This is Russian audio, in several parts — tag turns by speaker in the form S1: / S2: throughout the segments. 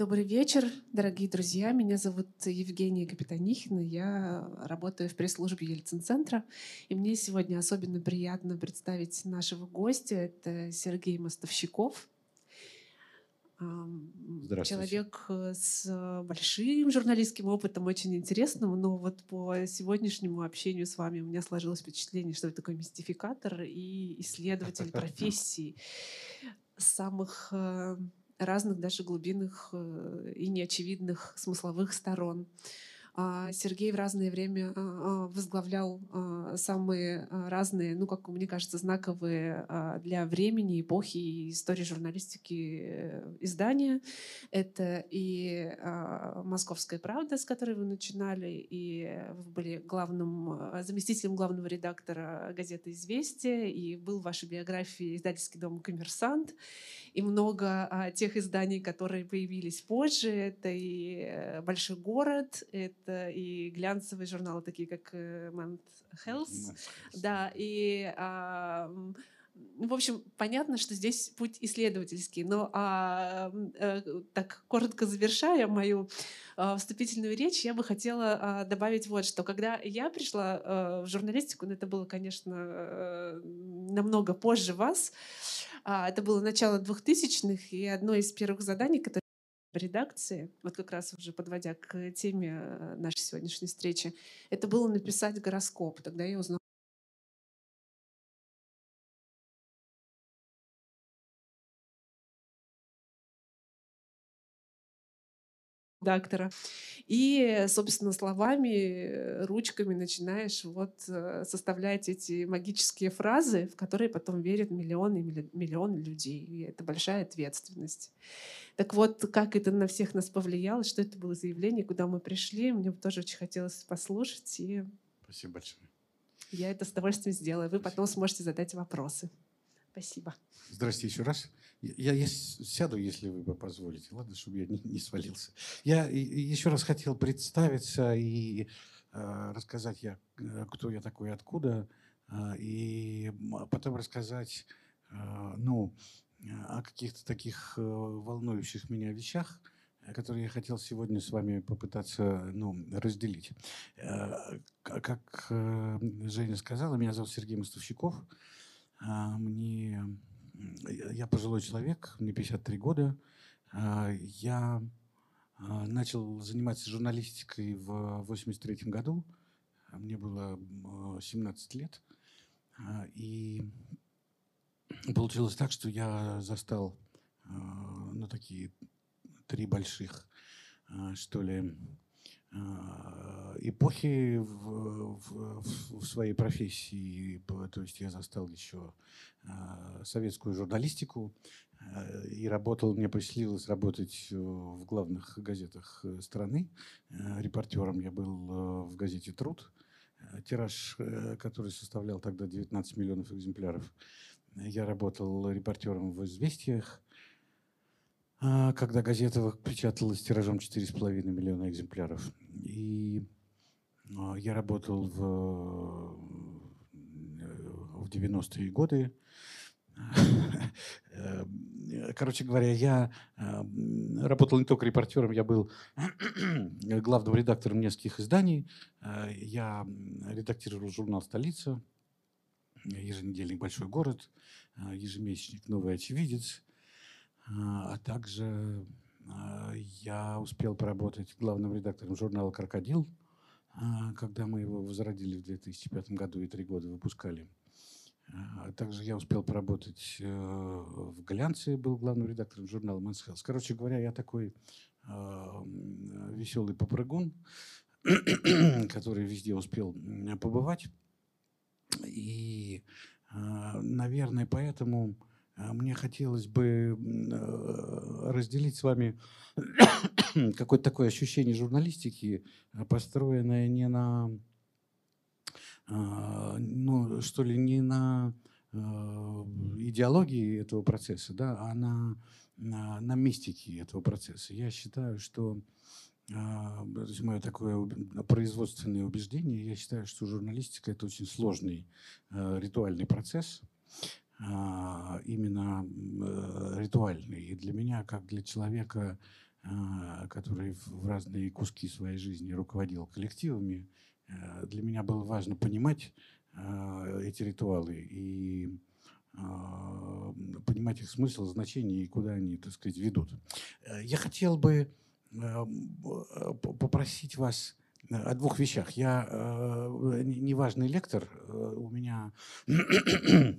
S1: Добрый вечер, дорогие друзья. Меня зовут Евгения Капитанихина. Я работаю в пресс-службе Ельцин-центра. И мне сегодня особенно приятно представить нашего гостя. Это Сергей Мостовщиков. Человек э, с большим журналистским опытом, очень интересным, но вот по сегодняшнему общению с вами у меня сложилось впечатление, что вы такой мистификатор и исследователь профессии самых э, разных даже глубинных э, и неочевидных смысловых сторон. А, Сергей в разное время а, а, возглавлял самые разные, ну, как мне кажется, знаковые для времени, эпохи и истории журналистики э, издания. Это и «Московская правда», с которой вы начинали, и вы были главным, заместителем главного редактора газеты «Известия», и был в вашей биографии издательский дом «Коммерсант», и много тех изданий, которые появились позже. Это и э, «Большой город», это это и глянцевые журналы, такие как Men's э, Health, да, и а, в общем, понятно, что здесь путь исследовательский, но а, а, так коротко завершая мою а, вступительную речь, я бы хотела а, добавить вот что. Когда я пришла а, в журналистику, ну, это было, конечно, а, намного позже вас, а, это было начало 2000-х, и одно из первых заданий, которое редакции, вот как раз уже подводя к теме э, нашей сегодняшней встречи, это было написать гороскоп. Тогда я узнала редактора. И, собственно, словами, ручками начинаешь вот э, составлять эти магические фразы, в которые потом верят миллионы и миллионы людей. И это большая ответственность. Так вот, как это на всех нас повлияло, что это было заявление, куда мы пришли, мне бы тоже очень хотелось послушать. И
S2: Спасибо большое.
S1: Я это с удовольствием сделаю. Вы потом сможете задать вопросы. Спасибо.
S2: Здравствуйте еще раз. Я, я сяду, если вы позволите. Ладно, чтобы я не, не свалился. Я еще раз хотел представиться и э, рассказать, я, э, кто я такой, откуда, э, и потом рассказать, э, ну, о каких-то таких э, волнующих меня вещах, которые я хотел сегодня с вами попытаться ну, разделить. Э, как э, Женя сказала, меня зовут Сергей Мостовщиков. А, мне, я пожилой человек, мне 53 года. А, я начал заниматься журналистикой в 83 году. Мне было 17 лет. И Получилось так, что я застал э, ну, такие три больших, э, что ли, э, эпохи в, в, в своей профессии. То есть я застал еще советскую журналистику и работал, мне посчастливилось работать в главных газетах страны. Репортером я был в газете «Труд», тираж, который составлял тогда 19 миллионов экземпляров. Я работал репортером в «Известиях», а, когда газета печаталась тиражом 4,5 миллиона экземпляров. И а, я работал в, в 90-е годы. Короче говоря, я а, работал не только репортером, я был главным редактором нескольких изданий. Я редактировал журнал «Столица», еженедельник «Большой город», ежемесячник «Новый очевидец», а, также я успел поработать главным редактором журнала «Крокодил», когда мы его возродили в 2005 году и три года выпускали. Также я успел поработать э, в глянце, был главным редактором журнала Men's Health. Короче говоря, я такой веселый попрыгун, который везде успел побывать. И, а, наверное, поэтому а, мне хотелось бы э, разделить с вами какое-то такое ощущение журналистики, а, построенное не на, ну, что ли, не на идеологии этого процесса, да, а на, на, на мистике этого процесса. Я считаю, что а, есть мое такое производственное убеждение, я считаю, что журналистика – это очень сложный э, ритуальный процесс, а, именно э, ритуальный. И для меня, как для человека, который в разные куски своей жизни руководил коллективами, для меня было важно понимать эти ритуалы и понимать их смысл, значение и куда они, так сказать, ведут. Я хотел бы попросить вас о двух вещах. Я э, неважный лектор, э, у меня э,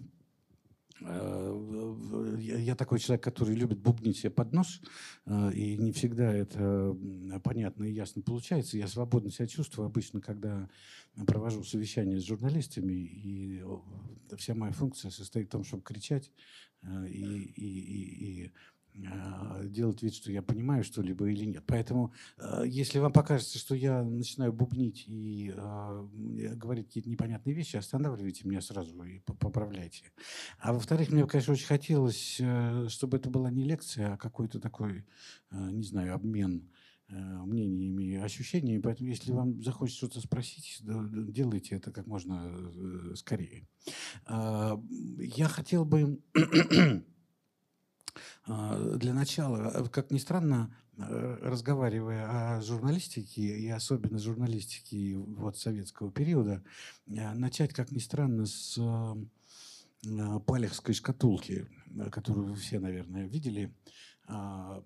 S2: я такой человек, который любит бубнить себе под нос, и не всегда это понятно и ясно получается. Я свободно себя чувствую обычно, когда провожу совещания с журналистами, и вся моя функция состоит в том, чтобы кричать и, и, и, и делать вид, что я понимаю что-либо или нет. Поэтому, а, если вам покажется, что я начинаю бубнить и э, говорить какие-то непонятные вещи, останавливайте меня сразу и поправляйте. А во-вторых, мне, конечно, очень хотелось, э, чтобы это была не лекция, а какой-то такой, э, не знаю, обмен мнениями и ощущениями. Поэтому, если вам захочется что-то спросить, делайте это как можно э, скорее. Я хотел бы для начала, э, как ни странно, э, разговаривая о журналистике, и особенно журналистике вот советского периода, э, начать, как ни странно, с палехской шкатулки, которую вы все, наверное, видели а,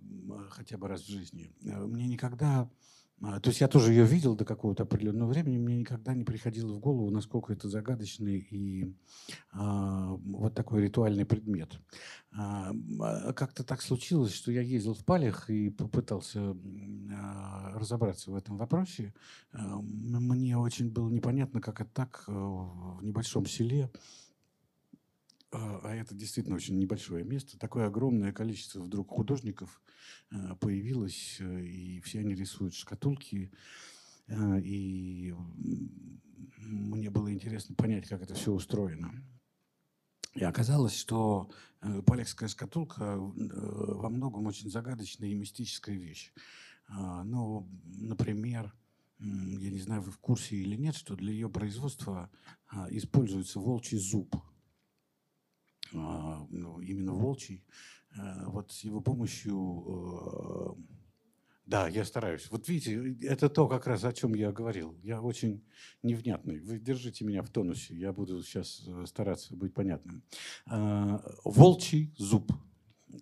S2: хотя бы раз в жизни. Мне никогда а, то есть я тоже ее видел до какого-то определенного времени, мне никогда не приходило в голову, насколько это загадочный и а, вот такой ритуальный предмет. А, а как-то так случилось, что я ездил в Палях и попытался а, разобраться в этом вопросе. А, мне очень было непонятно, как это так в небольшом селе а, а это действительно очень небольшое место, такое огромное количество вдруг художников а, появилось, э, и все они рисуют шкатулки, а, и мне было интересно понять, как это все устроено. И оказалось, что э, полякская шкатулка э, во многом очень загадочная и мистическая вещь. Ну, например, я не знаю, вы в курсе или нет, что для ее производства используется волчий зуб – именно волчий, а, вот с его помощью, э, да, я стараюсь. Вот видите, это то как раз, о чем я говорил. Я очень невнятный. Вы держите меня в тонусе, я буду сейчас э, стараться быть понятным. А, волчий зуб.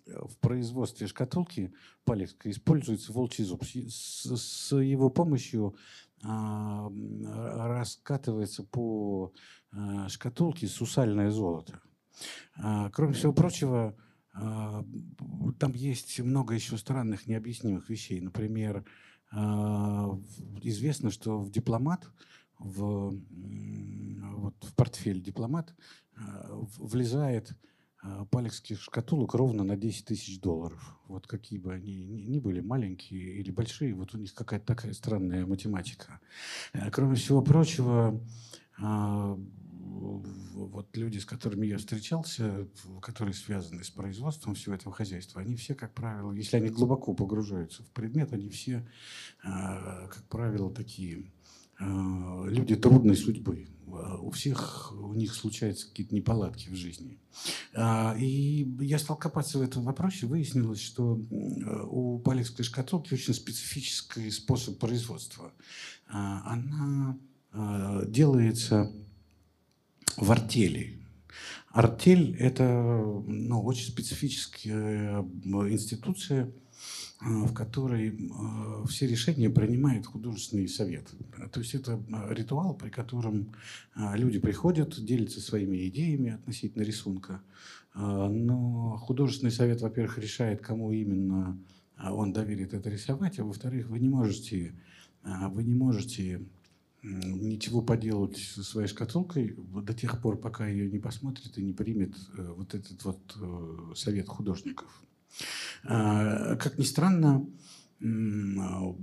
S2: В производстве шкатулки Палевской используется волчий зуб. С его помощью раскатывается по шкатулке сусальное золото. А, кроме всего прочего, а, там есть много еще странных, необъяснимых вещей. Например, а, известно, что в дипломат, в, вот в портфель дипломат влезает палехских шкатулок ровно на 10 тысяч долларов. Вот какие бы они ни были, маленькие или большие, вот у них какая-то такая странная математика. Кроме всего прочего, вот люди, с которыми я встречался, которые связаны с производством всего этого хозяйства, они все, как правило, если они глубоко погружаются в предмет, они все, а, как правило, такие а, люди трудной судьбы. У всех у них случаются какие-то неполадки в жизни. А, и я стал копаться в этом вопросе, выяснилось, что у палецкой шкатулки очень специфический способ производства. Она делается в артели. Артель – это ну, очень специфическая э, институция, э, в которой э, все решения принимает художественный совет. То есть это ритуал, при котором люди приходят, делятся своими идеями относительно рисунка. Но художественный совет, во-первых, решает, кому именно он доверит это рисовать, а во-вторых, вы не можете, вы не можете ничего поделать со своей шкатулкой до тех пор, пока ее не посмотрит и не примет э, вот этот вот э, совет художников. А, как ни странно, а,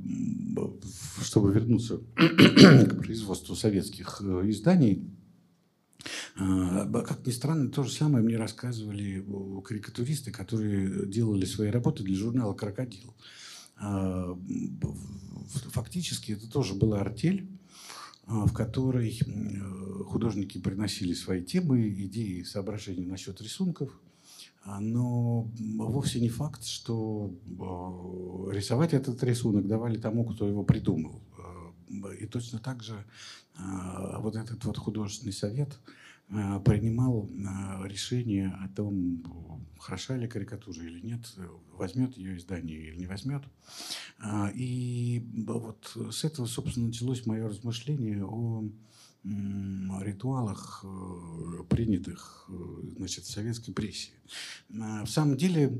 S2: чтобы вернуться к производству советских э, изданий, а, как ни странно, то же самое мне рассказывали карикатуристы, которые делали свои работы для журнала «Крокодил». Фактически это тоже была артель, в которой художники приносили свои темы, идеи, соображения насчет рисунков. А, но вовсе не факт, что а, рисовать этот рисунок давали тому, кто его придумал. А, и точно так же вот этот вот художественный совет принимал решение о том, хороша ли карикатура или нет, возьмет ее издание или не возьмет. И вот с этого, собственно, началось мое размышление о ритуалах, э, принятых э, значит, в советской прессе. В самом деле,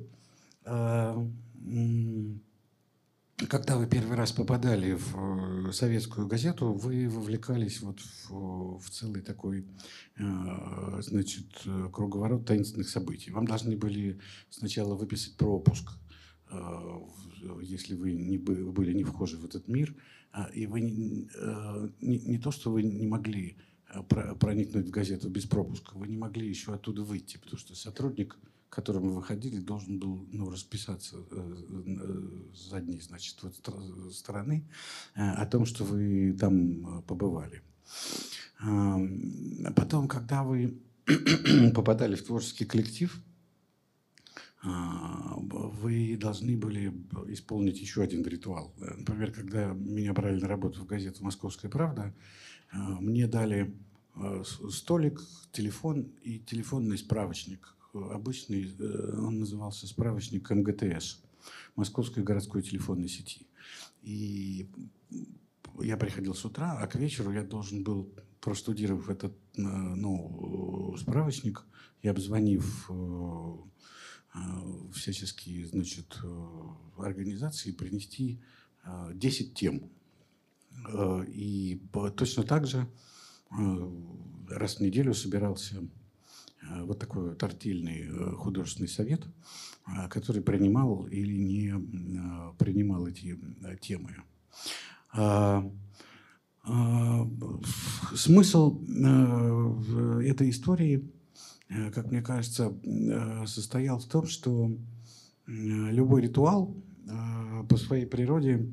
S2: э, когда вы первый раз попадали в советскую газету, вы вовлекались вот в, в целый такой значит, круговорот таинственных событий. Вам должны были сначала выписать пропуск, если вы не были не вхожи в этот мир – а, и вы не, э, не, не то, что вы не могли э, проникнуть в газету без пропуска, вы не могли еще оттуда выйти, потому что сотрудник, к которому вы выходили, должен был ну, расписаться э, с задней значит, вот, стороны о том, что вы там побывали. Потом, когда вы попадали в творческий коллектив, а, вы должны были исполнить еще один ритуал. Например, когда меня брали на работу в газету «Московская правда», мне дали столик, телефон и телефонный справочник. Обычный, э, он назывался справочник МГТС, Московской городской телефонной сети. И я приходил с утра, а к вечеру я должен был, простудировав этот ну, справочник и обзвонив всяческие значит, организации принести 10 э, тем. И точно так же раз в неделю собирался вот такой тортильный художественный совет, который принимал или не принимал эти темы. Смысл этой истории Э, как мне кажется, э, состоял в том, что любой ритуал э, по своей природе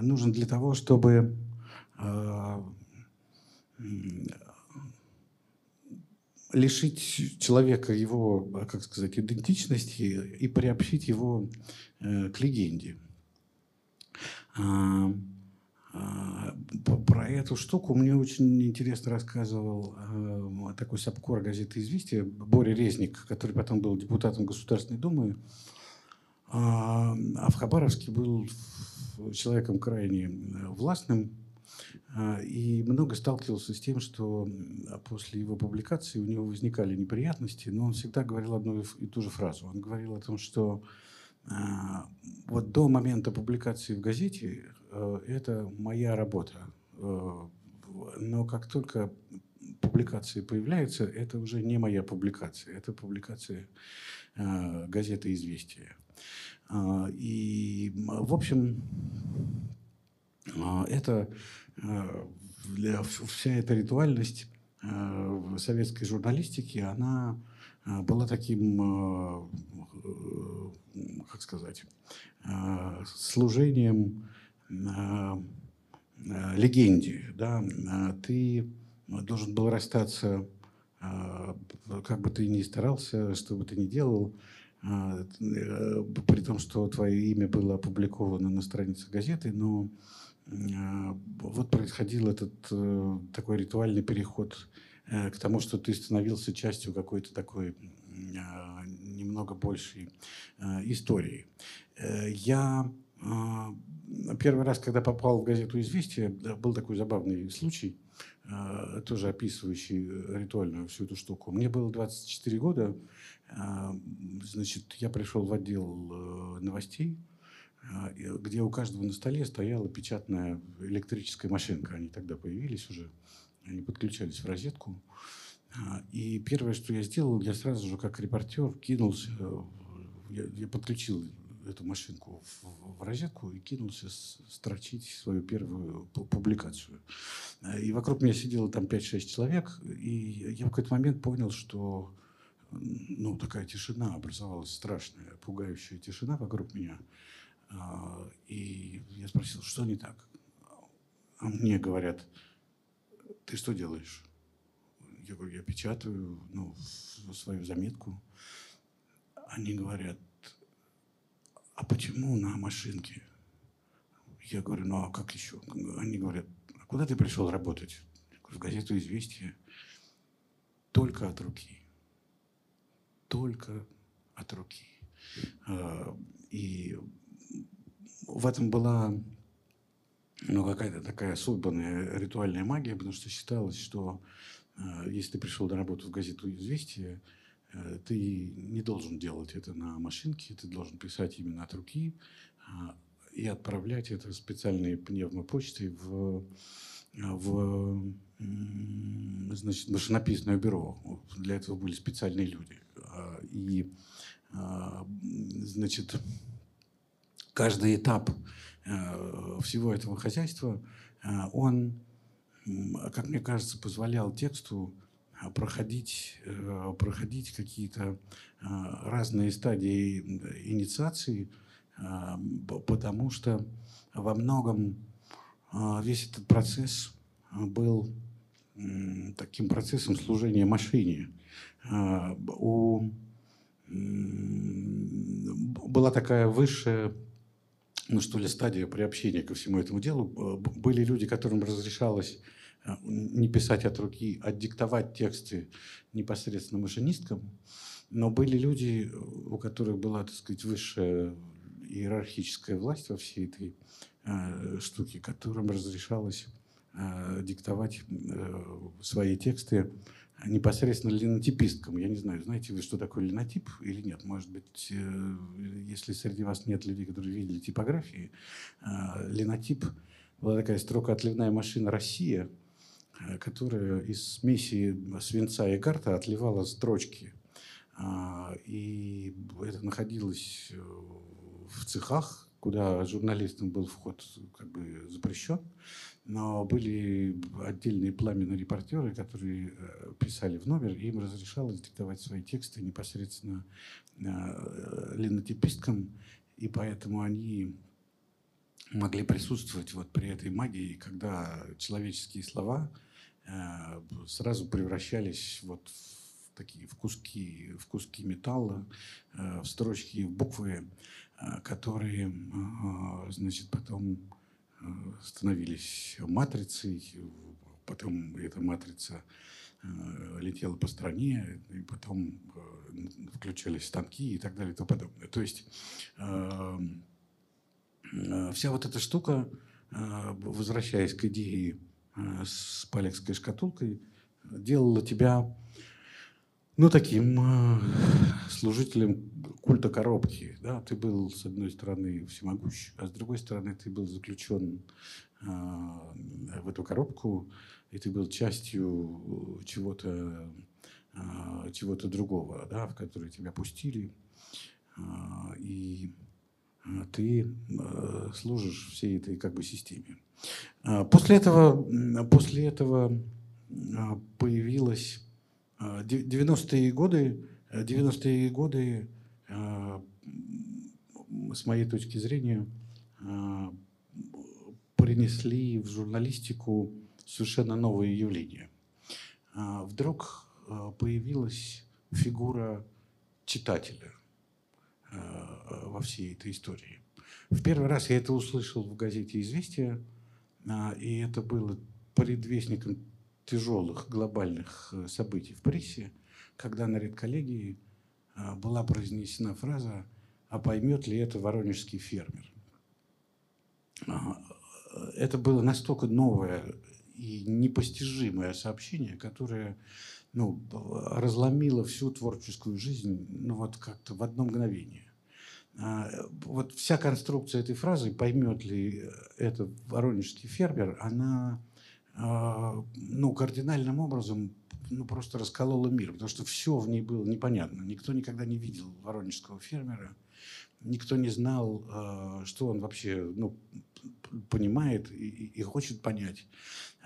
S2: нужен для того, чтобы лишить человека его, как сказать, идентичности и приобщить его к легенде. А, а, про эту штуку мне очень интересно рассказывал э, такой сапкор газеты «Известия» Боря Резник, который потом был депутатом Государственной Думы. А, а в Хабаровске был человеком крайне э, властным а, и много сталкивался с тем, что после его публикации у него возникали неприятности, но он всегда говорил одну и ту же фразу. Он говорил о том, что вот до момента публикации в газете Э, это моя работа. Э, но как только публикации появляются, это уже не моя публикация, это публикация э, газеты «Известия». И, в общем, это вся эта ритуальность в советской журналистике, она была таким, как сказать, служением легенде. Да? Ты должен был расстаться, а, как бы ты ни старался, что бы ты ни делал, а, при том, что твое имя было опубликовано на странице газеты, но а, вот происходил этот э, такой ритуальный переход э, к тому, что ты становился частью какой-то такой немного большей истории. Э, я Первый раз, когда попал в газету «Известия», был такой забавный случай, тоже описывающий ритуальную всю эту штуку. Мне было 24 года, значит, я пришел в отдел э, новостей, где у каждого на столе стояла печатная электрическая машинка. Они тогда появились уже, они подключались в розетку. И первое, что я сделал, я сразу же, как репортер, кинулся, я, я подключил эту машинку в, в розетку и кинулся строчить свою первую публикацию. И вокруг меня сидело там 5-6 человек, и я в какой-то момент понял, что ну, такая тишина образовалась страшная, пугающая тишина вокруг меня. А, и я спросил, что не так? А мне говорят, ты что делаешь? Я говорю, я печатаю ну, свою заметку. они говорят, а почему на машинке? Я говорю, ну а как еще? Они говорят, а куда ты пришел работать? в газету «Известия». Только от руки. Только от руки. А, и в этом была ну, какая-то такая особенная ритуальная магия, потому что считалось, что а, если ты пришел на работу в газету «Известия», э, ты не должен делать это на машинке, ты должен писать именно от руки а, и отправлять это специальной пневмопочтой в, в значит, машинописное бюро. Для этого были специальные люди. И а, значит, каждый этап э, всего этого хозяйства, э, он, как мне кажется, позволял тексту э, проходить, проходить какие-то разные стадии инициации, потому что во многом весь этот процесс был таким процессом служения машине. У была такая высшая ну что ли, стадия приобщения ко всему этому делу. Были люди, которым разрешалось э, не писать от руки, а диктовать тексты непосредственно машинисткам. Но были люди, у которых была, так сказать, высшая иерархическая власть во всей этой э, штуке, которым разрешалось э, диктовать э, свои тексты непосредственно линотиписткам. Я не знаю, знаете вы, что такое линотип или нет. Может быть, э, если среди вас нет людей, которые видели типографии, э, линотип была такая строкоотливная машина «Россия», э, которая из смеси свинца и карта отливала строчки. И это находилось в цехах, куда журналистам был вход как бы запрещен но были отдельные пламенные репортеры, которые э, писали в номер, и им разрешалось диктовать свои тексты непосредственно э, линотиписткам, и поэтому они могли присутствовать вот при этой магии, когда человеческие слова э, сразу превращались вот в такие в куски, в куски металла, в строчки, в буквы, которые, значит, потом становились матрицей, потом эта матрица э, летела по стране, и потом э, включались станки и так далее и тому подобное. То есть э, вся вот эта штука, возвращаясь к идее с палекской шкатулкой, делала тебя ну, таким служителем культа коробки. Да? Ты был, с одной стороны, всемогущ, а с другой стороны, ты был заключен э, в эту коробку, и ты был частью чего-то э, чего-то другого, да, в который тебя пустили. Э, и ты э, служишь всей этой как бы системе. После этого, после этого появилась 90-е годы, 90-е годы а, с моей точки зрения, а, принесли в журналистику совершенно новые явления. А, вдруг появилась фигура читателя во всей этой истории. В первый раз я это услышал в газете «Известия», и это было предвестником тяжелых глобальных э, событий в прессе, когда на редколлегии а, была произнесена фраза «А поймет ли это воронежский фермер?» а, Это было настолько новое и непостижимое сообщение, которое ну, разломило всю творческую жизнь ну, вот как-то в одно мгновение. А, вот вся конструкция этой фразы, поймет ли это воронежский фермер, она ну, кардинальным образом ну, просто расколола мир, потому что все в ней было непонятно. Никто никогда не видел воронежского фермера, никто не знал, а, что он вообще ну, понимает и, и хочет понять.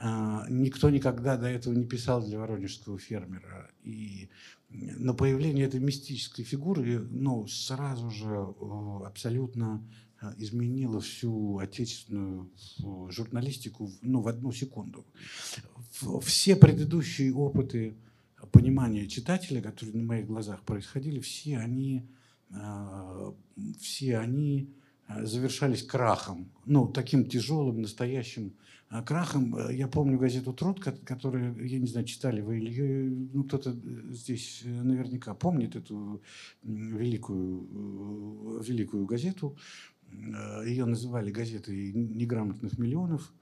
S2: А, никто никогда до этого не писал для воронежского фермера. И на появление этой мистической фигуры ну, сразу же абсолютно а, изменило всю отечественную журналистику ну, в одну секунду. Все предыдущие опыты понимания читателя, которые на моих глазах происходили, все они все они завершались крахом, ну, таким тяжелым, настоящим крахом. Я помню газету «Труд», которую, я не знаю, читали вы или ну, кто-то здесь наверняка помнит эту великую, великую газету. Ее называли газетой неграмотных миллионов.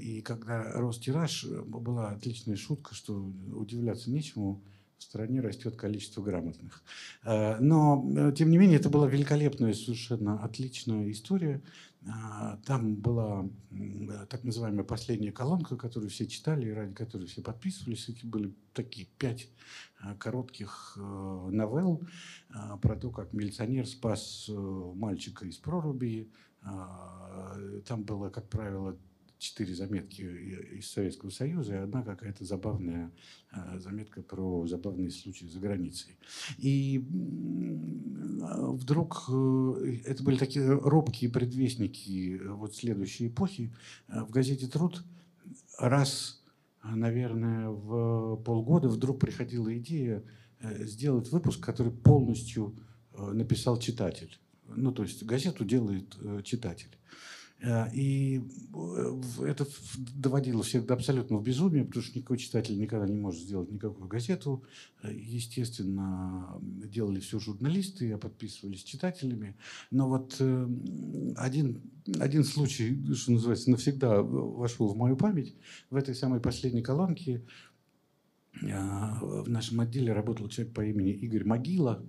S2: И когда рос тираж, была отличная шутка, что удивляться нечему – в стране растет количество грамотных. Э, но, э, тем не менее, это была великолепная, совершенно отличная история. Э, там была так называемая последняя колонка, которую все читали и ради которой все подписывались. Это были такие пять коротких новелл про то, как милиционер спас мальчика из проруби. Там было, как правило, четыре заметки из Советского Союза и одна какая-то забавная а, заметка про забавные случаи за границей. И вдруг э, это были такие робкие предвестники вот следующей эпохи. В газете «Труд» раз, наверное, в полгода вдруг приходила идея э, сделать выпуск, который полностью э, написал читатель. Ну, то есть газету делает читатель. Э, и э, это доводило всех до абсолютного безумия, потому что никакой читатель никогда не может сделать никакую газету. Э, естественно, делали все журналисты, а подписывались читателями. Но вот один, один случай, что называется, навсегда вошел в мою память. В этой самой последней колонке в нашем отделе работал человек по имени Игорь Могила.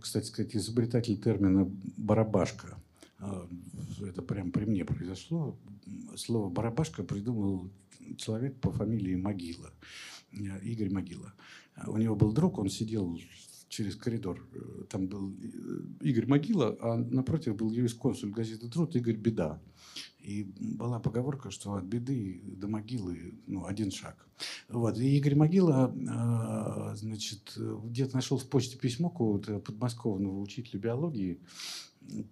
S2: Кстати сказать, изобретатель термина «барабашка». А, это прямо при мне произошло. Слово «барабашка» придумал человек по фамилии Могила, э, Игорь Могила. А у него был друг, он сидел через коридор. Э, там был э, Игорь Могила, а напротив был юрисконсуль газеты «Труд» Игорь Беда. И была поговорка, что от беды до могилы ну, один шаг. Вот. И Игорь Могила значит, где-то нашел в почте письмо какого-то подмосковного учителя биологии,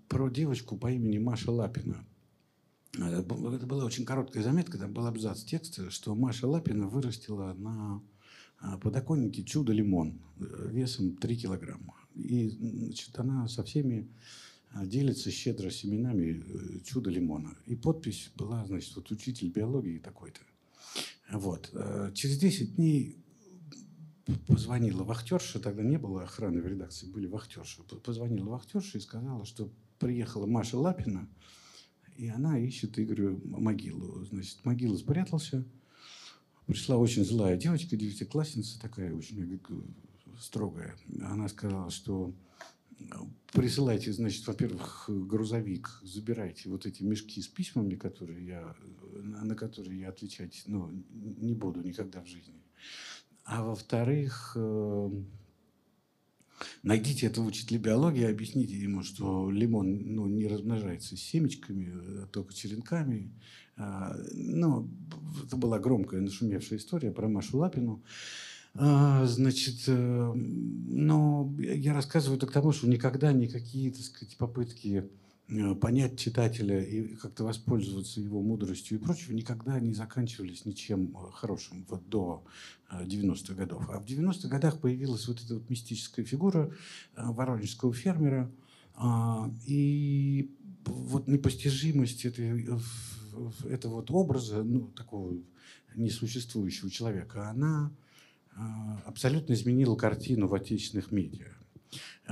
S2: про девочку по имени Маша Лапина. Это была очень короткая заметка, там был абзац текста, что Маша Лапина вырастила на а, подоконнике чудо-лимон э, весом 3 килограмма. И значит, она со всеми делится щедро семенами э, чудо-лимона. И подпись была, значит, вот учитель биологии такой-то. Вот. Э, через 10 дней позвонила вахтерша, тогда не было охраны в редакции, были вахтерши. Позвонила вахтерша и сказала, что приехала Маша Лапина, и она ищет Игорю могилу. Значит, могила спрятался. Пришла очень злая девочка, девятиклассница, такая очень строгая. Она сказала, что присылайте, значит, во-первых, грузовик, забирайте вот эти мешки с письмами, которые я, на которые я отвечать ну, не буду никогда в жизни. А во-вторых, эм, найдите этого учителя биологии, объясните ему, что лимон ну, не размножается семечками, а только черенками. А, ну, это была громкая, нашумевшая история про Машу Лапину. А, значит, э, но я рассказываю это к тому, что никогда никакие, так сказать, попытки понять читателя и как-то воспользоваться его мудростью и прочего никогда не заканчивались ничем э, хорошим вот до 90-х э, годов. А в 90-х годах появилась вот эта вот мистическая фигура воронежского фермера, а, и вот непостижимость этой, этого вот образа, ну, такого несуществующего человека, она абсолютно изменила картину в отечественных медиа.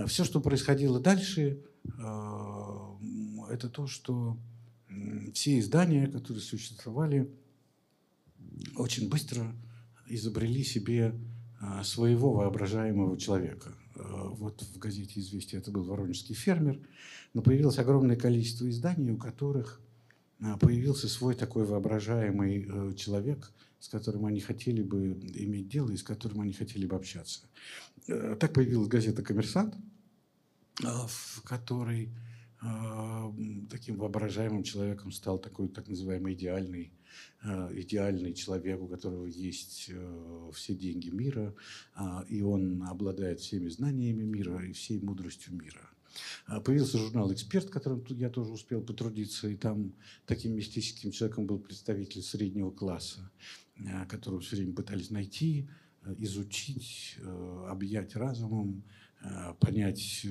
S2: Все, что происходило дальше – это то, что все издания, которые существовали, очень быстро изобрели себе а, своего воображаемого человека. А, вот в газете «Известия» это был воронежский фермер, но появилось огромное количество изданий, у которых появился свой такой воображаемый э, человек, с которым они хотели бы иметь дело и с которым они хотели бы общаться. Э, так появилась газета «Коммерсант», а, в которой а, таким воображаемым человеком стал такой так называемый идеальный, а, идеальный человек, у которого есть э, все деньги мира, и он обладает всеми знаниями мира и всей мудростью мира. Появился журнал «Эксперт», которым я тоже успел потрудиться, и там таким мистическим человеком был представитель среднего класса, которого все время пытались найти, изучить, э, объять разумом, понять,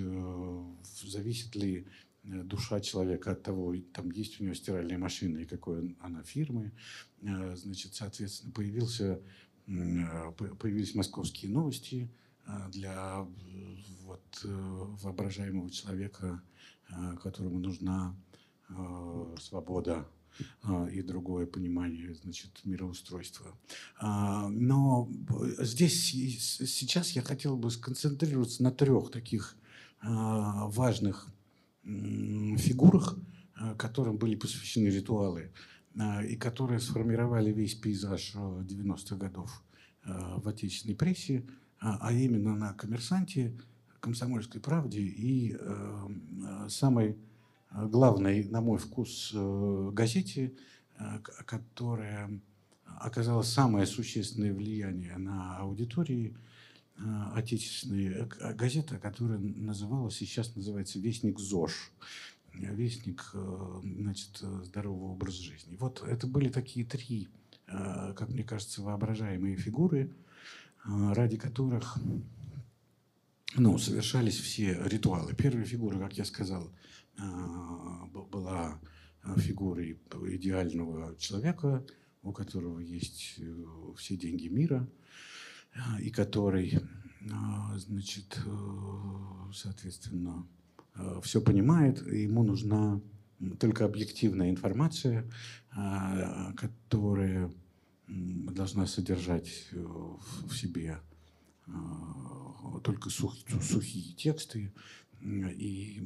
S2: зависит ли душа человека от того, там есть у него стиральная машина и какой она фирмы. Значит, соответственно, появился, появились московские новости для вот, воображаемого человека, которому нужна свобода и другое понимание значит, мироустройства. А, но здесь сейчас я хотел бы сконцентрироваться на трех таких важных фигурах, которым были посвящены ритуалы и которые сформировали весь пейзаж 90-х годов в отечественной прессе, а именно на «Коммерсанте», «Комсомольской правде» и самой главной, на мой вкус, э, газете, э, которая оказала самое существенное влияние на аудитории э, отечественной газета, которая называлась, сейчас называется «Вестник ЗОЖ». Вестник значит, здорового образа жизни. Вот это были такие три, как мне кажется, воображаемые фигуры, ради которых ну, совершались все ритуалы. Первая фигура, как я сказал, а, была фигурой идеального человека, у которого есть э, все деньги мира, а, и который, а, значит, э, соответственно, все понимает, ему нужна только объективная информация, которая должна содержать э, в себе только сухие тексты, и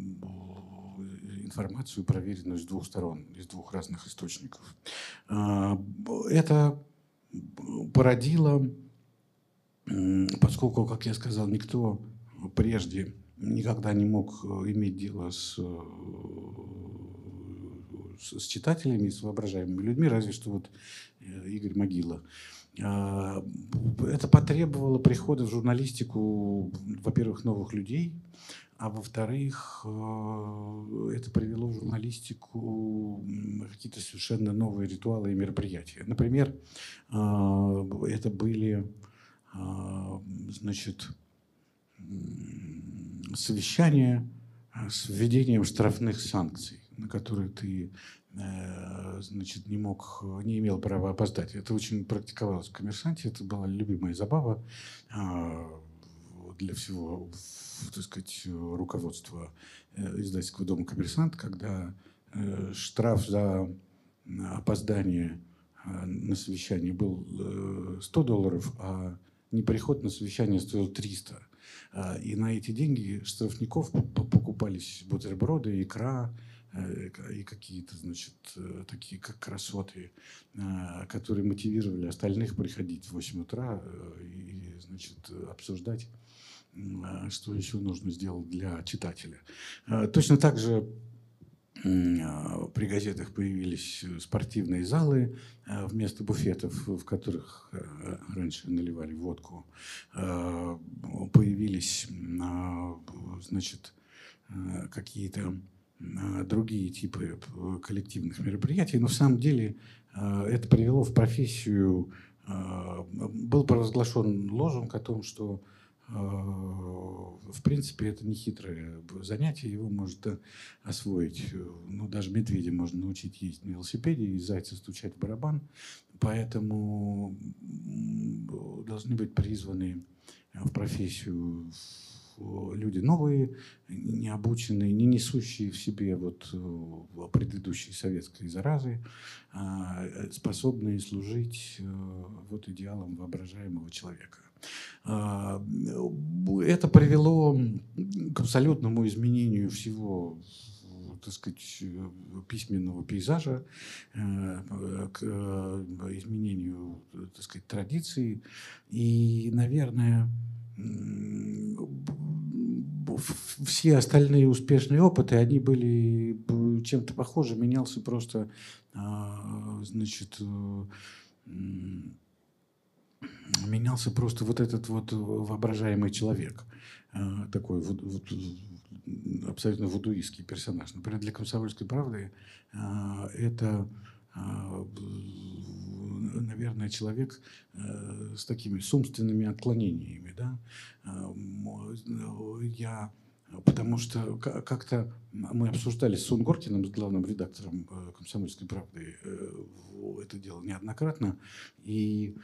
S2: информацию, проверенную с двух сторон, из двух разных источников. А, это породило, поскольку, как я сказал, никто прежде никогда не мог иметь дело с, с читателями, с воображаемыми людьми, разве что вот э, Игорь Могила. А, это потребовало прихода в журналистику, во-первых, новых людей, а во-вторых, э, это привело в журналистику какие-то совершенно новые ритуалы и мероприятия. Например, э, это были э, значит, совещания с введением штрафных санкций, на которые ты значит, не мог, не имел права опоздать. Это очень практиковалось в коммерсанте, это была любимая забава для всего, так сказать, руководства э, издательского дома «Коммерсант», когда э, штраф за опоздание э, на совещание был 100 долларов, а неприход на совещание стоил 300. И на эти деньги штрафников покупались бутерброды, икра, и какие-то, значит, такие как красоты, которые мотивировали остальных приходить в 8 утра и, значит, обсуждать а, что еще нужно сделать для читателя. А, точно так же а, при газетах появились спортивные залы вместо буфетов, в которых раньше наливали водку. Появились значит, какие-то другие типы коллективных мероприятий. Но в самом деле это привело в профессию... Был провозглашен лозунг о том, что а, в принципе, это не хитрое занятие, его может э, освоить. Э, ну, даже медведя можно научить ездить на велосипеде и зайца стучать в барабан. Поэтому должны быть призваны в профессию люди новые, необученные, не несущие в себе вот э, предыдущей советской заразы, а способные служить вот идеалам воображаемого человека. А, это привело к абсолютному изменению всего так сказать, письменного пейзажа, э, к э, изменению, так сказать, традиций. И, наверное, все остальные успешные опыты, они были чем-то похожи, менялся просто, а, значит, э, менялся просто вот этот вот воображаемый человек, э, такой вот, вот, абсолютно вудуистский персонаж. Например, для «Комсомольской правды» э, это наверное, человек с такими с умственными отклонениями. Да? Я Потому что как-то мы обсуждали с Сунгоркиным, с главным редактором «Комсомольской правды», это дело неоднократно. И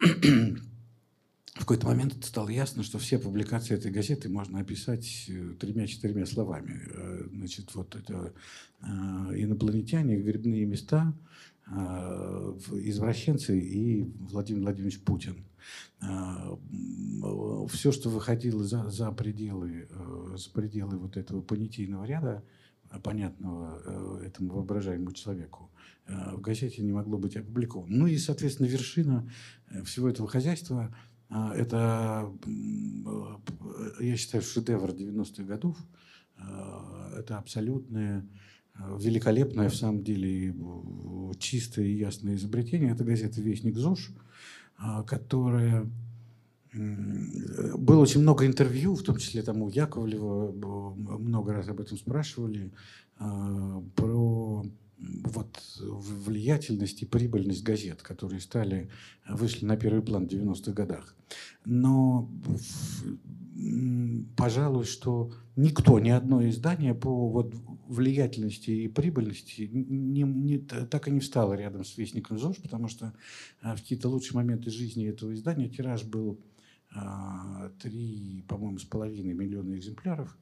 S2: в какой-то момент стало ясно, что все публикации этой газеты можно описать э, тремя-четырьмя словами. Э, значит, вот это э, инопланетяне, грибные места, извращенцы и Владимир Владимирович Путин. Все, что выходило за, за, пределы, за пределы вот этого понятийного ряда, понятного этому воображаемому человеку, в газете не могло быть опубликовано. Ну и, соответственно, вершина всего этого хозяйства – а, это, я считаю, шедевр 90-х годов. Это абсолютное, великолепное, в самом деле, чистое и ясное изобретение. Это газета «Вестник ЗОЖ», которая было очень много интервью, в том числе там у Яковлева, много раз об этом спрашивали, про вот влиятельность и прибыльность газет, которые стали, вышли на первый план в 90-х годах. Но пожалуй, что никто, ни одно издание по вот влиятельности и прибыльности не, не, так и не встало рядом с Вестником ЗОЖ, потому что а, в какие-то лучшие моменты жизни этого издания тираж был а, три, по-моему, с половиной миллиона экземпляров.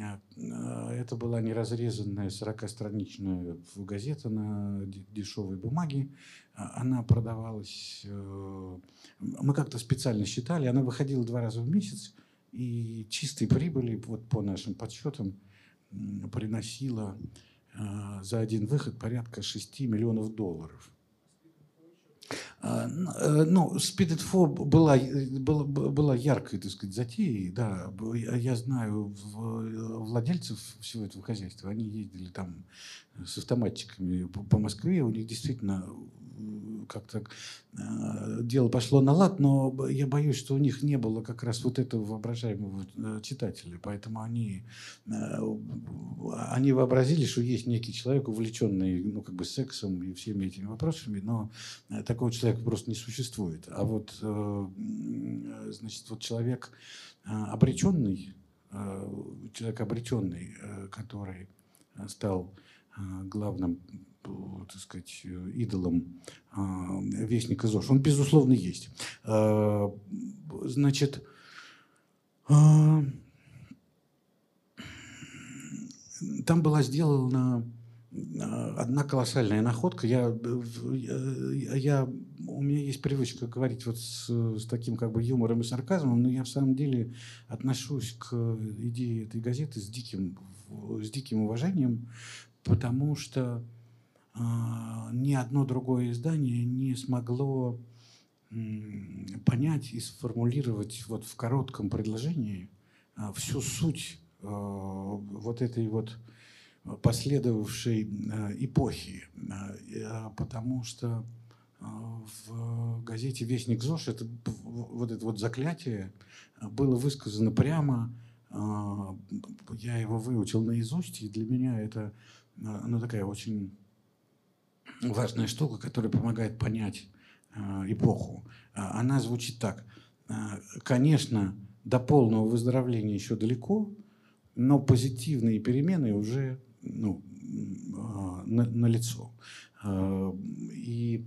S2: А, а, это была неразрезанная 40-страничная газета на дешевой бумаге. А, она продавалась... Э, мы как-то специально считали, она выходила два раза в месяц, и чистой прибыли, вот по нашим подсчетам, приносила за один выход порядка 6 миллионов долларов. А, э, ну, Speed Info была, была, была яркой, так сказать, затеей, да. Я знаю владельцев всего этого хозяйства, они ездили там с автоматчиками по Москве, у них действительно как-то э, дело пошло на лад, но я боюсь, что у них не было как раз вот этого воображаемого э, читателя, поэтому они, э, они вообразили, что есть некий человек, увлеченный ну, как бы сексом и всеми этими вопросами, но такого человека просто не существует. А вот, значит, вот человек обреченный, человек обреченный, который стал главным так сказать, идолом а, Вестника ЗОЖ. Он, безусловно, есть. Значит, там была сделана одна колоссальная находка. Я, я, у меня есть привычка говорить вот с, с таким как бы юмором и сарказмом, но я в самом деле отношусь к идее этой газеты с диким, с диким уважением, потому что ни одно другое издание не смогло понять и сформулировать вот в коротком предложении а, всю суть а, вот этой вот последовавшей эпохи. Потому что в газете «Вестник ЗОЖ» это, вот это вот заклятие было высказано прямо. Я его выучил наизусть, и для меня это ну, такая очень важная штука, которая помогает понять э, эпоху. А, она звучит так. А, конечно, до полного выздоровления еще далеко, но позитивные перемены уже ну, а, на, на лицо. И,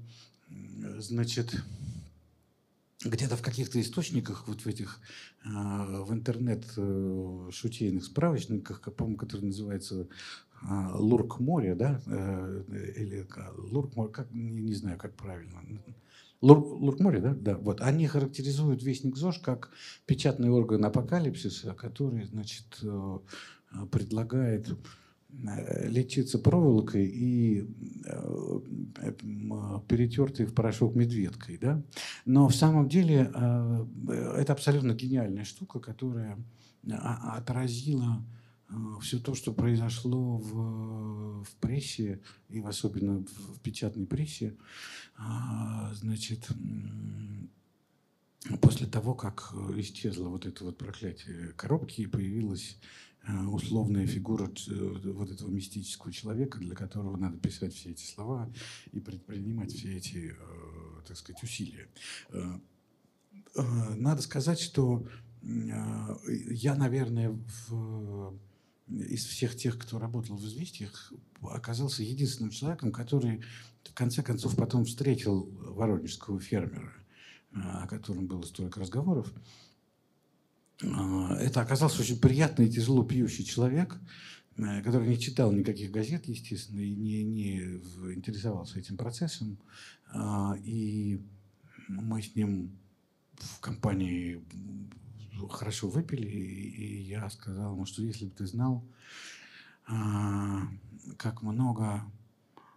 S2: значит, где-то в каких-то источниках, вот в этих, в интернет-шутейных э, справочниках, по-моему, который называется а, Лурк море, да, э, или Лурк море, как, не, не знаю, как правильно. Лурк, море, да, да, вот. Они характеризуют Вестник ЗОЖ как печатный орган апокалипсиса, который, значит, э, предлагает лечиться проволокой и перетертой в порошок медведкой. Да? Но в самом деле это абсолютно гениальная штука, которая отразила а, все то, что произошло в, в прессе, и особенно в, в печатной прессе, а, значит, после того, как исчезло вот это вот проклятие коробки и появилась условная фигура вот этого мистического человека, для которого надо писать все эти слова и предпринимать все эти, так сказать, усилия. Надо сказать, что я, наверное, в из всех тех, кто работал в «Известиях», оказался единственным человеком, который в конце концов потом встретил воронежского фермера, о котором было столько разговоров. А, это оказался очень приятный и тяжело пьющий человек, э, который не читал никаких газет, естественно, и не, не интересовался этим процессом. А, и мы с ним в компании хорошо выпили, и я сказал ему, что если бы ты знал, а, как много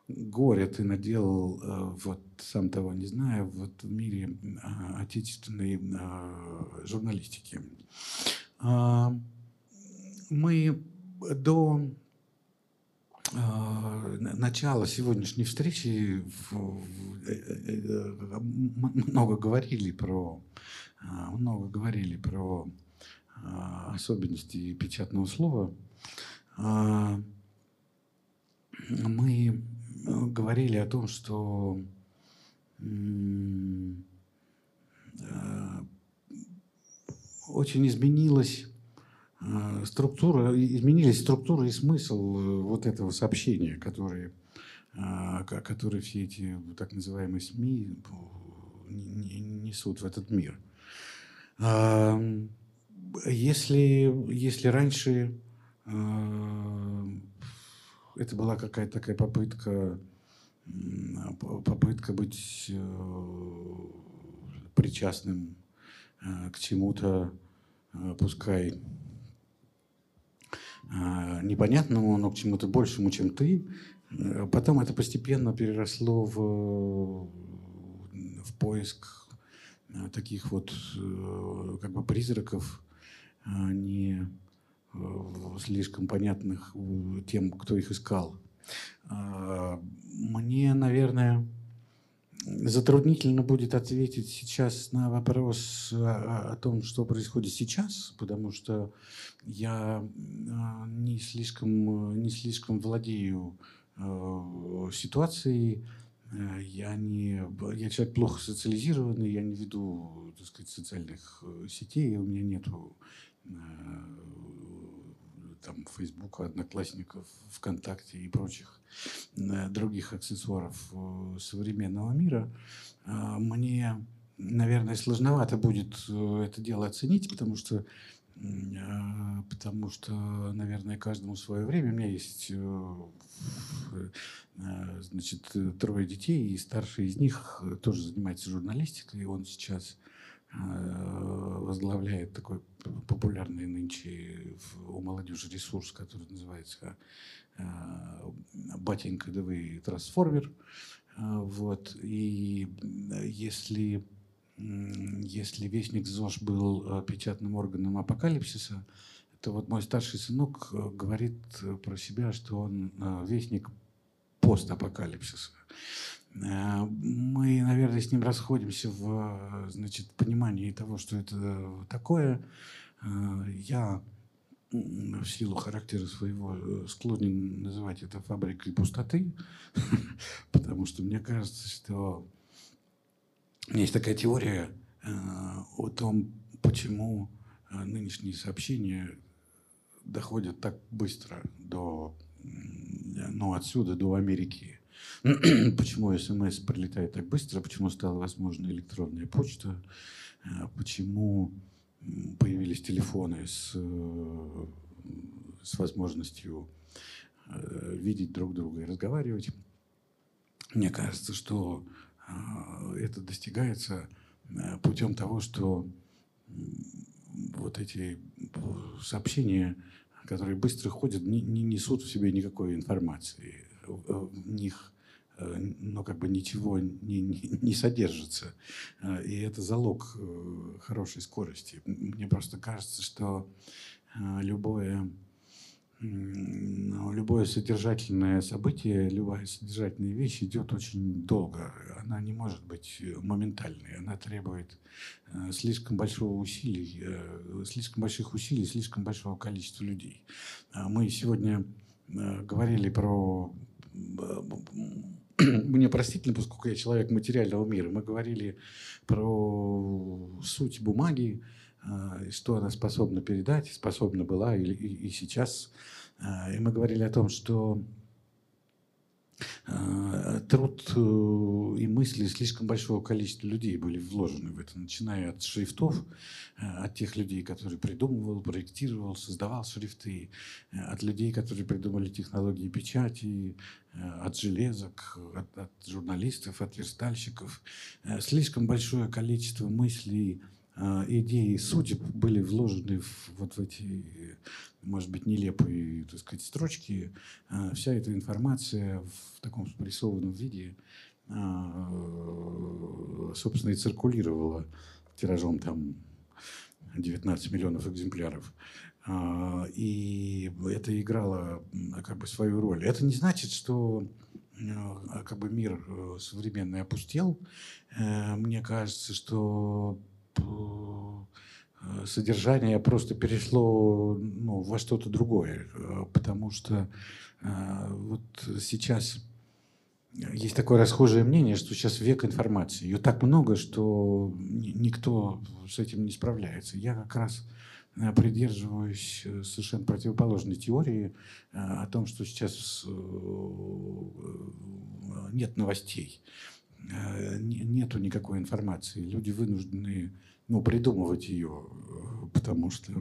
S2: горя ты наделал, э, вот сам того не зная, вот в мире а, отечественной а, журналистики. Мы до начала сегодняшней встречи э, э, много говорили про а, много говорили про а, особенности печатного слова. А, мы говорили о том, что очень изменилась структура, изменились структура и смысл э, вот этого сообщения, которые, которые все эти так называемые СМИ несут в этот мир. Если, если раньше это была какая-то такая попытка, попытка быть э, причастным э, к чему-то, э, пускай непонятному, но к чему-то большему, чем ты. Потом это постепенно переросло в, в поиск таких вот как бы призраков, а не слишком понятных тем, кто их искал. А, мне, наверное, затруднительно будет ответить сейчас на вопрос о, том, что происходит сейчас, потому что я не слишком, не слишком владею ситуацией, Э, я не, я человек плохо социализированный, я не веду, так сказать, социальных э, сетей, у меня нету э, там Фейсбука, Одноклассников, ВКонтакте и прочих других аксессуаров современного мира. Мне, наверное, сложновато будет это дело оценить, потому что потому что, наверное, каждому свое время. У меня есть Э, значит, э, трое детей, и старший из них э, тоже занимается журналистикой, и он сейчас возглавляет такой популярный нынче у молодежи ресурс, который называется «Батенька ДВ Трансформер». Вот. И если, если Вестник ЗОЖ был печатным органом апокалипсиса, то вот мой старший сынок говорит про себя, что он вестник постапокалипсиса. Э, мы, наверное, с ним расходимся в значит, понимании того, что это такое. Э, я в силу характера своего э, склонен называть это фабрикой пустоты, потому что мне кажется, что есть такая теория о том, почему нынешние сообщения доходят так быстро до ну, отсюда до Америки. почему СМС прилетает так быстро, почему стала возможна электронная почта, э, почему появились телефоны с, э, с возможностью э, видеть друг друга и разговаривать. Мне кажется, что это достигается путем того, что вот эти сообщения которые быстро ходят, не, не несут в себе никакой информации. В них э, но как бы ничего не, не, не содержится. Э, и это залог э, хорошей скорости. Мне просто кажется, что любое, любое содержательное событие, любая содержательная вещь идет очень долго. Она не может быть моментальной. Она требует э, слишком большого усилий, э, слишком больших усилий, слишком большого количества людей. А мы сегодня э, говорили про мне простительно, поскольку я человек материального мира, мы говорили про суть бумаги, а, что она способна передать, способна была и, и, и сейчас. А, и мы говорили о том, что труд э, и мысли слишком большого количества людей были вложены в это, начиная от шрифтов, от тех людей, которые придумывал, проектировал, создавал шрифты, от людей, которые придумали технологии печати, от железок, от, от журналистов, от верстальщиков. Слишком большое количество мыслей, а, идеи и суть были вложены в, вот в эти, может быть, нелепые, так сказать, строчки. А, вся эта информация в таком спрессованном виде, а, собственно, и циркулировала тиражом там 19 миллионов экземпляров. И это играло как бы свою роль. Это не значит, что как бы мир э, современный опустел. Э, мне кажется, что содержание просто перешло ну, во что-то другое, э, потому что э, вот сейчас есть такое расхожее мнение, что сейчас век информации. Ее так много, что никто с этим не справляется. Я как раз придерживаюсь совершенно противоположной теории о том, что сейчас нет новостей, нету никакой информации. Люди вынуждены ну, придумывать ее, э, потому что,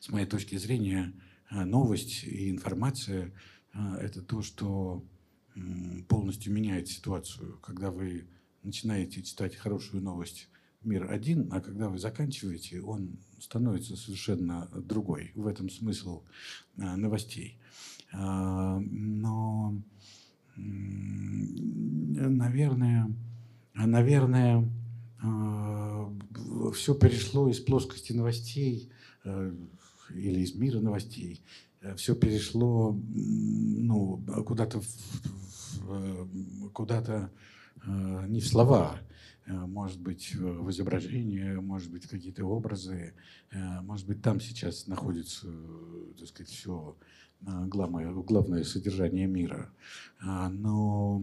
S2: с моей точки зрения, э, новость и информация э, – это то, что полностью меняет ситуацию. Когда вы начинаете читать хорошую новость «Мир один», а когда вы заканчиваете, он становится совершенно другой. В этом смысл новостей. Но, наверное, наверное, а, все перешло из плоскости новостей э, или из мира новостей, э, все перешло ну, куда-то э, куда-то не в слова, может быть, в изображение, может быть, какие-то образы, может быть, там сейчас находится, так сказать, все главное, главное содержание мира. А, но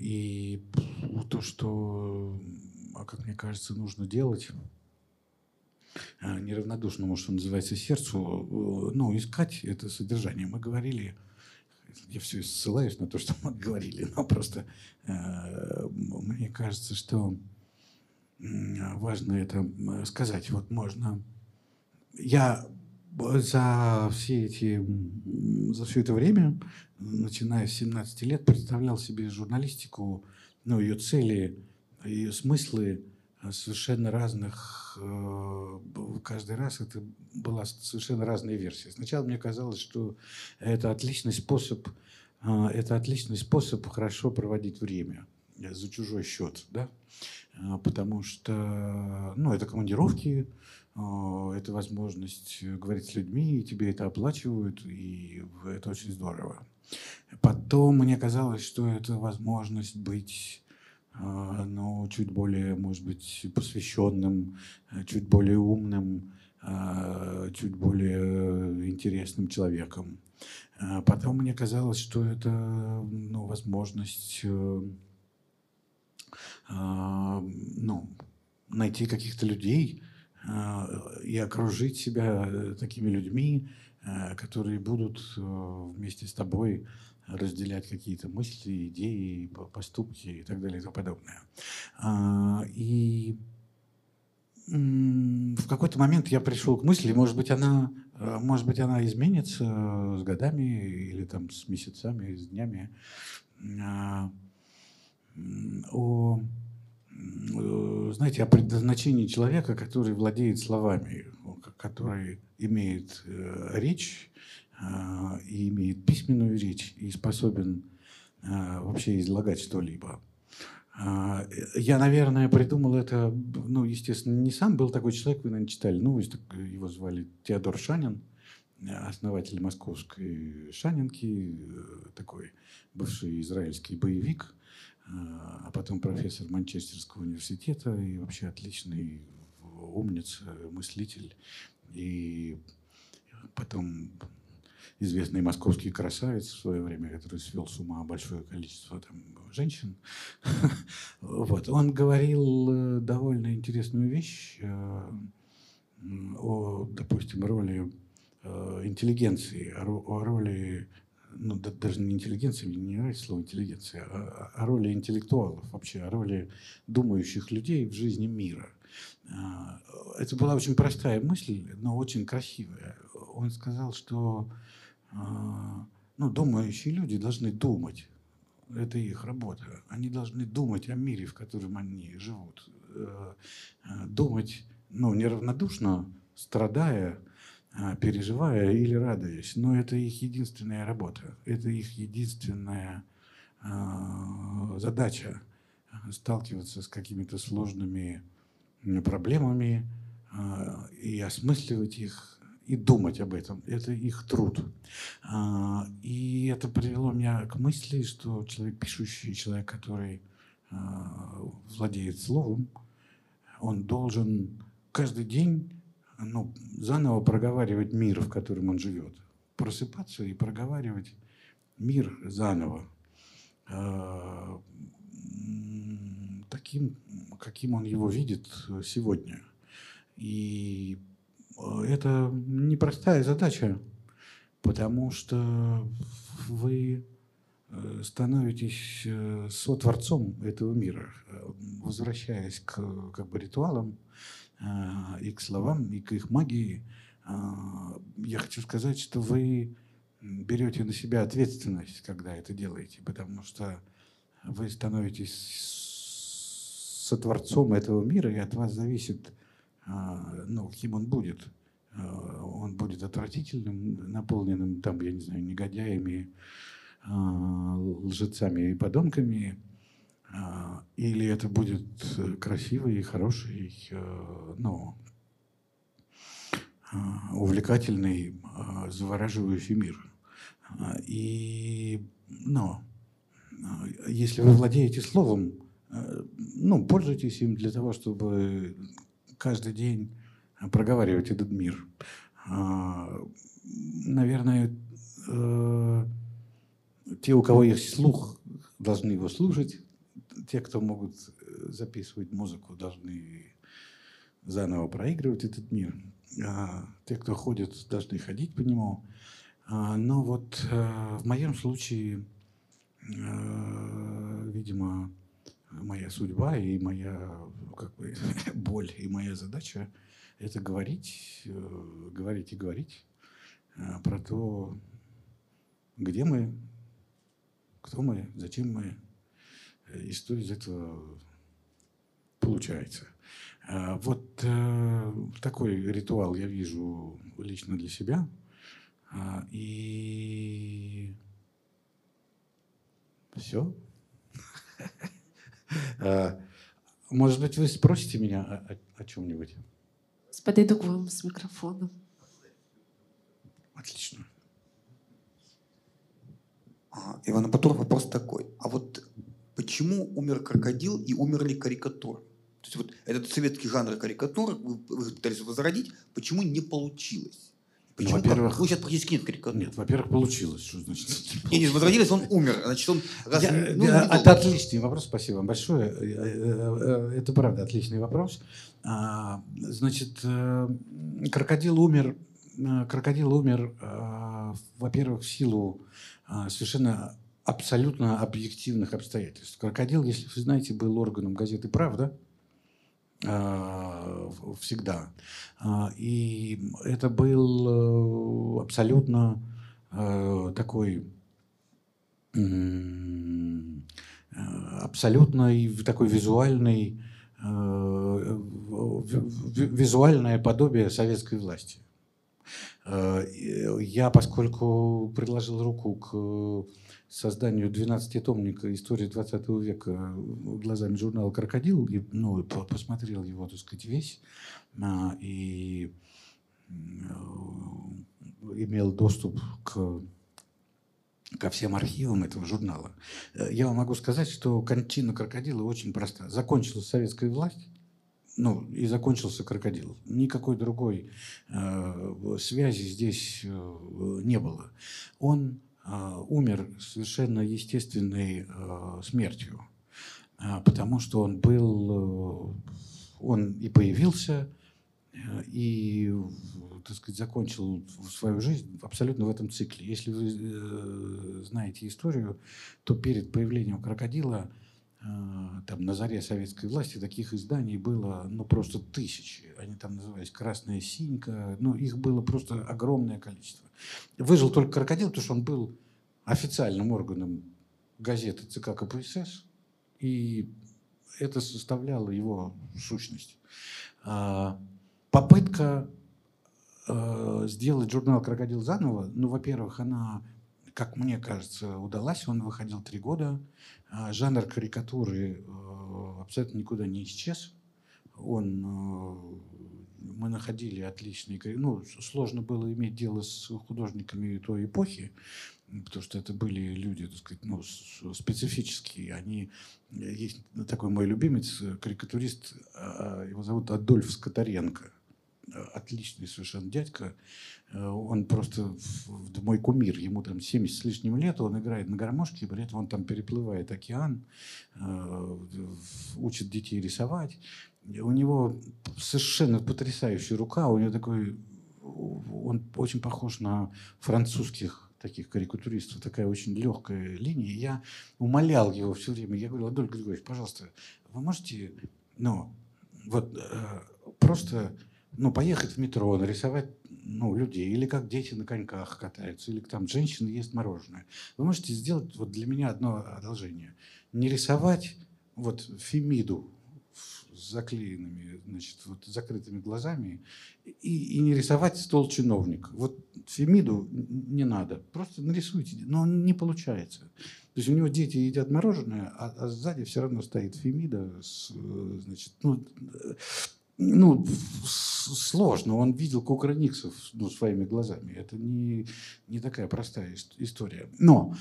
S2: и то, что а как мне кажется, нужно делать а, неравнодушному, что называется, сердцу, э, ну, искать это содержание. Мы говорили, я все ссылаюсь на то, что мы говорили, но просто э, мне кажется, что важно это сказать. Вот можно... Я за все эти, за все это время, начиная с 17 лет, представлял себе журналистику, ну, ее цели, и смыслы э, совершенно разных, э, каждый раз это была совершенно разная версия. Сначала мне казалось, что это отличный способ, э, это отличный способ хорошо проводить время за чужой счет, да, потому что, ну, это командировки, это возможность говорить с людьми, и тебе это оплачивают, и это очень здорово. Потом мне казалось, что это возможность быть но чуть более, может быть, посвященным, э, чуть более умным, а, чуть более интересным человеком. А потом мне казалось, что это ну, возможность э, ну, найти каких-то людей и окружить себя э, такими людьми, которые будут вместе с тобой разделять какие-то мысли, идеи, поступки и так далее и тому подобное. А, и в какой-то момент я пришел к мысли, может быть, она, э, может быть, она изменится с годами или там с месяцами, с днями. А, о, э, знаете, о предназначении человека, который владеет словами, который имеет э, речь, и имеет письменную речь, и способен а, вообще излагать что-либо. А, я, наверное, придумал это, ну, естественно, не сам был такой человек, вы, наверное, читали новость, его звали Теодор Шанин, основатель московской Шанинки, такой бывший израильский боевик, а потом профессор Манчестерского университета и вообще отличный умница, мыслитель. И потом известный московский красавец в свое время, который свел с ума большое количество там, женщин. вот. Он говорил э, довольно интересную вещь э, о, допустим, роли э, интеллигенции, о роли ну, даже не интеллигенция, мне не нравится слово интеллигенция, а о роли интеллектуалов вообще, о роли думающих людей в жизни мира. Это была очень простая мысль, но очень красивая. Он сказал, что ну, думающие люди должны думать. Это их работа. Они должны думать о мире, в котором они живут. Э, э, думать ну, неравнодушно, страдая, а, переживая или радуясь. Но это их единственная работа. Это их единственная задача сталкиваться с какими-то сложными проблемами а, и осмысливать их, и думать об этом. Это их труд. А, и это привело меня к мысли, что человек пишущий, человек, который а, владеет словом, он должен каждый день ну, заново проговаривать мир, в котором он живет. Просыпаться и проговаривать мир заново таким, каким он его видит сегодня. И это непростая задача, потому что вы э, становитесь сотворцом этого мира, возвращаясь к как бы, ритуалам и к словам, и к их магии. Я хочу сказать, что вы берете на себя ответственность, когда это делаете, потому что вы становитесь сотворцом этого мира, и от вас зависит, ну, каким он будет. А, он будет отвратительным, наполненным, там, я не знаю, негодяями, а, лжецами и подонками, или это будет красивый и хороший, ну, увлекательный, завораживающий мир. И, ну, если вы владеете словом, Э, ну, пользуйтесь им для того, чтобы каждый день проговаривать этот мир. А, наверное, э, те, у кого есть слух, должны его слушать. Те, кто могут записывать музыку, должны заново проигрывать этот мир. А те, кто ходит, должны ходить по нему. А, но вот э, в моем случае, видимо, моя судьба и моя как бы, боль и моя задача – это говорить, э, говорить и говорить э, про то, где мы, кто мы, зачем мы, и что из этого получается. Вот э, такой ритуал я вижу лично для себя. И все. Может быть, вы спросите меня о, о, о чем-нибудь?
S1: Подойду к вам с микрофоном.
S2: Отлично.
S3: А, Иван Апатур, вопрос такой. А вот почему умер крокодил и умерли карикатуры? То есть вот этот советский жанр карикатур вы, вы пытались возродить, почему не получилось? Почему?
S2: Во-первых,
S3: ну, сейчас практически нет.
S2: Нет, во-первых, получилось. Что значит?
S3: Не, не, возродились, он умер. Значит, он... Раз,
S2: Я, ну, я, это отличный вопрос, спасибо вам большое. Э, э, э, это правда отличный вопрос. А, значит, крокодил умер, крокодил умер, во-первых, в силу совершенно абсолютно объективных обстоятельств. Крокодил, если вы знаете, был органом газеты «Правда», всегда. А, и это был э, абсолютно э, такой абсолютно такой визуальный э, визуальное подобие советской власти. Я, поскольку предложил руку к созданию 12-томника истории 20 века глазами журнала «Крокодил», и, ну, посмотрел его, так сказать, весь, а, и имел доступ к ко всем архивам этого журнала. Э, я вам могу сказать, что кончина крокодила очень проста. Закончилась советская власть, ну, и закончился крокодил. Никакой другой э, связи здесь э, не было. Он э, умер совершенно естественной э, смертью, э, потому что он был, э, он и появился, э, и так сказать, закончил свою жизнь абсолютно в этом цикле. Если вы э, знаете историю, то перед появлением крокодила там на заре советской власти таких изданий было ну просто тысячи. Они там назывались «Красная синька». Ну, их было просто огромное количество. Выжил только крокодил, потому что он был официальным органом газеты ЦК КПСС, и это составляло его сущность. А, попытка э, сделать журнал «Крокодил» заново, ну, во-первых, она, как мне кажется, удалась. Он выходил три года. А жанр карикатуры э, абсолютно никуда не исчез. Он, э, мы находили отличные... Ну, сложно было иметь дело с художниками той эпохи, потому что это были люди, так сказать, ну, специфические. Они есть такой мой любимец, карикатурист, а, его зовут Адольф Скотаренко отличный совершенно дядька. Э, он просто мой кумир. Ему там 70 с лишним лет, он играет на гармошке, при этом он там переплывает океан, э, учит детей рисовать. У него совершенно потрясающая рука, у него такой, он очень похож на французских таких карикатуристов, такая очень легкая линия. Я умолял его все время, я говорил, Адольф Григорьевич, пожалуйста, вы можете, ну, вот э, просто ну, поехать в метро, нарисовать ну, людей, или как дети на коньках катаются, или там женщины ест мороженое. Вы можете сделать вот для меня одно одолжение. Не рисовать вот Фемиду с заклеенными, значит, вот закрытыми глазами и, и не рисовать стол чиновник. Вот Фемиду не надо, просто нарисуйте, но не получается. То есть у него дети едят мороженое, а, а сзади все равно стоит Фемида, с, значит, ну, ну, сложно. Он видел кукрыниксов ну, своими глазами. Это не, не такая простая история. Но,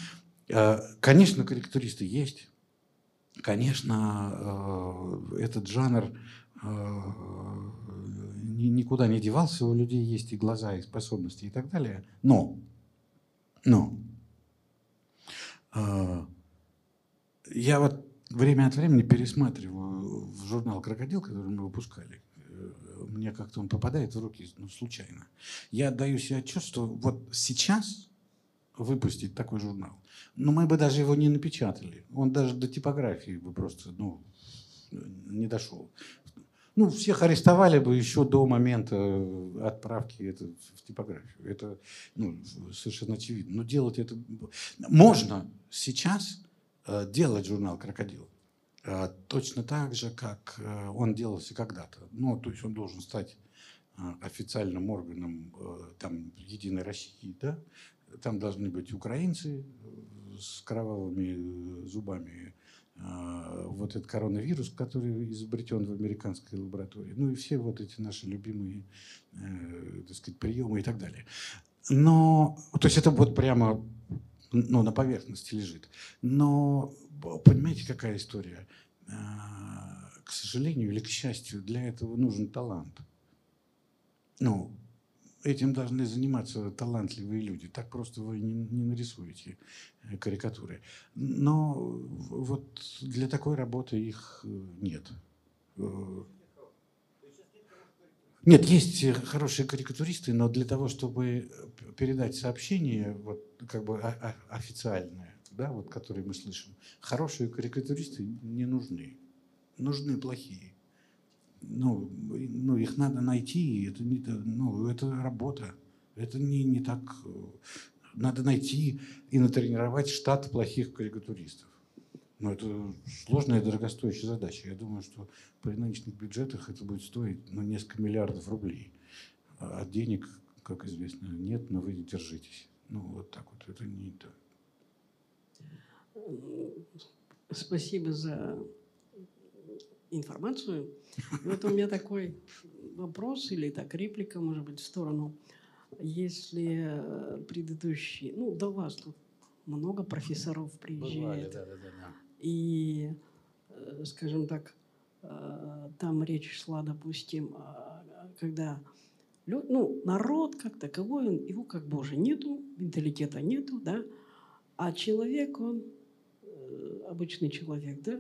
S2: э, конечно, карикатуристы есть. Конечно, э, этот жанр э, никуда не девался. У людей есть и глаза, и способности, и так далее. Но, но, я вот время от времени пересматриваю в журнал «Крокодил», который мы выпускали, мне как-то он попадает в руки ну, случайно. Я отдаю себе отчет, что вот сейчас выпустить такой журнал, ну, мы бы даже его не напечатали. Он даже до типографии бы просто, ну, не дошел. Ну, всех арестовали бы еще до момента отправки это в типографию. Это ну, совершенно очевидно. Но делать это... Можно сейчас э, делать журнал «Крокодил». Э, точно так же, как э, он делался когда-то. Ну, то есть он должен стать э, официальным органом там, Единой России, да? Там должны быть украинцы с кровавыми зубами, вот этот коронавирус, который изобретен в американской лаборатории, ну и все вот эти наши любимые, так сказать, приемы и так далее. Но, то есть это вот прямо ну, на поверхности лежит. Но понимаете, какая история? А, к сожалению или к счастью, для этого нужен талант. Ну, этим должны заниматься талантливые люди. Так просто вы не, не нарисуете э, карикатуры. Но вот для такой работы их э, нет. Э, нет, есть хорошие карикатуристы, но для того, чтобы передать сообщение, вот как бы официальное, да, вот, которые мы слышим, хорошие карикатуристы не нужны. Нужны плохие. Ну, ну их надо найти, это, не, ну, это работа. Это не, не так... Надо найти и натренировать штат плохих карикатуристов. Но это сложная и дорогостоящая задача. Я думаю, что при нынешних бюджетах это будет стоить ну, несколько миллиардов рублей. А денег, как известно, нет, но вы держитесь. Ну, вот так вот. Это не то.
S4: Спасибо за информацию. И вот у меня такой вопрос или так реплика, может быть, в сторону если э, предыдущий, ну, до вас тут много профессоров приезжает,
S2: да, да, да, да.
S4: и, э, скажем так, э, там речь шла, допустим, когда лю- ну, народ как таковой, он- его как бы нету, менталитета нету, да, а человек, он, э, обычный человек, да,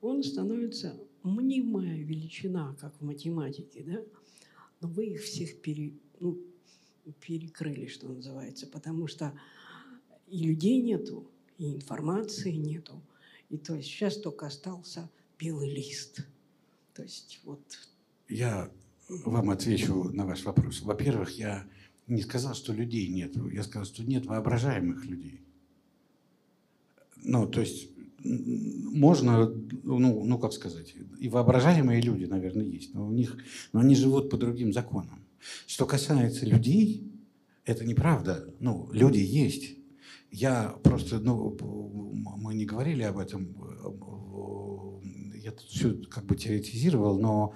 S4: он становится мнимая величина, как в математике, да, но вы их всех пере, ну, перекрыли, что называется, потому что и людей нету, и информации нету. И то есть сейчас только остался белый лист. То есть вот...
S2: Я вам отвечу на ваш вопрос. Во-первых, я не сказал, что людей нет. Я сказал, что нет воображаемых людей. Ну, то есть можно, ну, ну как сказать, и воображаемые люди, наверное, есть, но у них, но они живут по другим законам. Что касается людей, это неправда. Ну, люди есть. Я просто, ну, мы не говорили об этом. Я тут все как бы теоретизировал, но,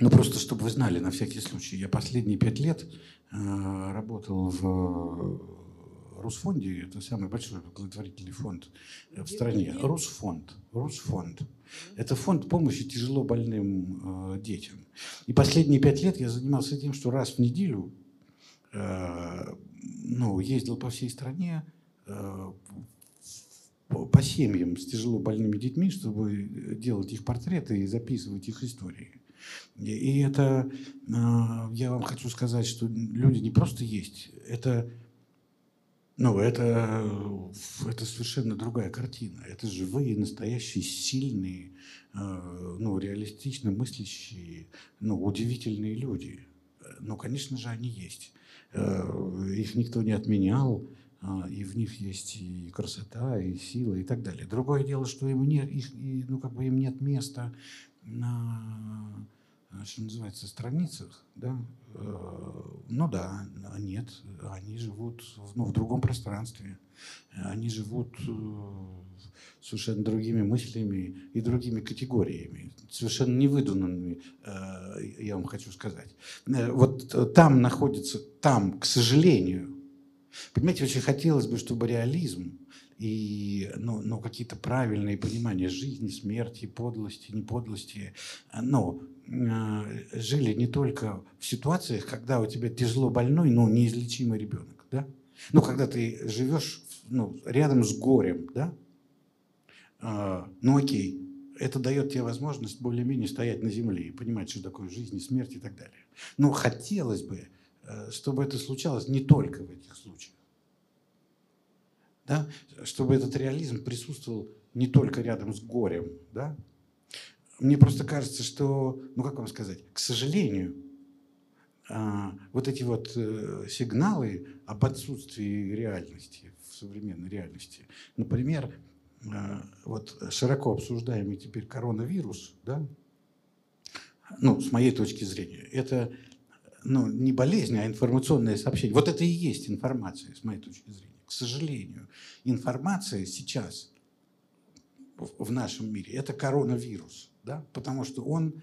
S2: ну просто чтобы вы знали, на всякий случай. Я последние пять лет э, работал в Русфонде, это самый большой благотворительный фонд в стране. Русфонд. Русфонд. Это фонд помощи тяжело больным э, детям. И последние пять лет я занимался тем, что раз в неделю э, ну, ездил по всей стране э, по семьям с тяжело больными детьми, чтобы делать их портреты и записывать их истории. И- это, э, я вам хочу сказать, что люди не просто есть, это, ну, это, это совершенно другая картина. Это живые, настоящие, сильные, э, ну, реалистично мыслящие, ну, удивительные люди. Ну, конечно же, они есть. Э, Их никто не отменял, а, и в них есть и красота, и сила, и так далее. Другое дело, что им нет, их, ну, как бы им нет места на, а, что называется, страницах, да, Э, ну да, нет, они живут ну, в другом пространстве, они живут э, совершенно другими мыслями и другими категориями, совершенно невыдуманными, э, я вам хочу сказать. Э, Вот э, там находится, там, к сожалению, понимаете, очень хотелось бы, чтобы реализм и ну, ну, какие-то правильные понимания жизни, смерти, подлости, неподлости, э, ну, э, жили не только в ситуациях, когда у тебя тяжело больной, но неизлечимый ребенок, да? Ну, когда ты живешь ну, рядом с горем, да? А, ну, окей, это дает тебе возможность более-менее стоять на земле и понимать, что такое жизнь и смерть и так далее. Но хотелось бы, э, чтобы это случалось не только в этих случаях. Да? Чтобы этот реализм присутствовал не только рядом с горем. Да? Мне просто кажется, что, ну как вам сказать, к сожалению, а, вот эти вот э, сигналы об отсутствии реальности в современной реальности, например, э, вот широко обсуждаемый теперь коронавирус, да, ну, с моей точки зрения, это ну, не болезнь, а информационное сообщение. Вот это и есть информация, с моей точки зрения. К сожалению, информация сейчас в нашем мире – это коронавирус, да? потому что он,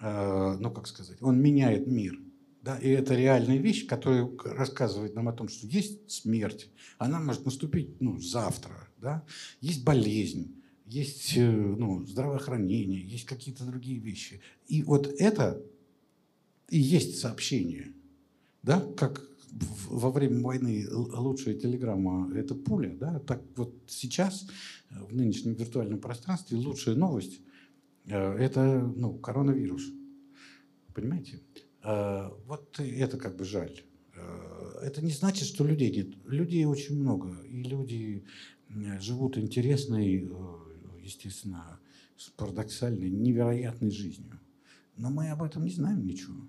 S2: э, ну как сказать, он меняет мир. Да? И это реальная вещь, которая рассказывает нам о том, что есть смерть, она может наступить ну, завтра, да? есть болезнь, есть э, ну, здравоохранение, есть какие-то другие вещи. И вот это и есть сообщение. Да? Как во время войны лучшая телеграмма – это пуля. Да? Так вот сейчас, э, в нынешнем виртуальном пространстве, лучшая новость э, – это ну, коронавирус. Понимаете? Э, Вот это как бы жаль. Это не значит, что людей нет. Людей очень много. И люди живут интересной, естественно, парадоксальной, невероятной жизнью. Но мы об этом не знаем ничего.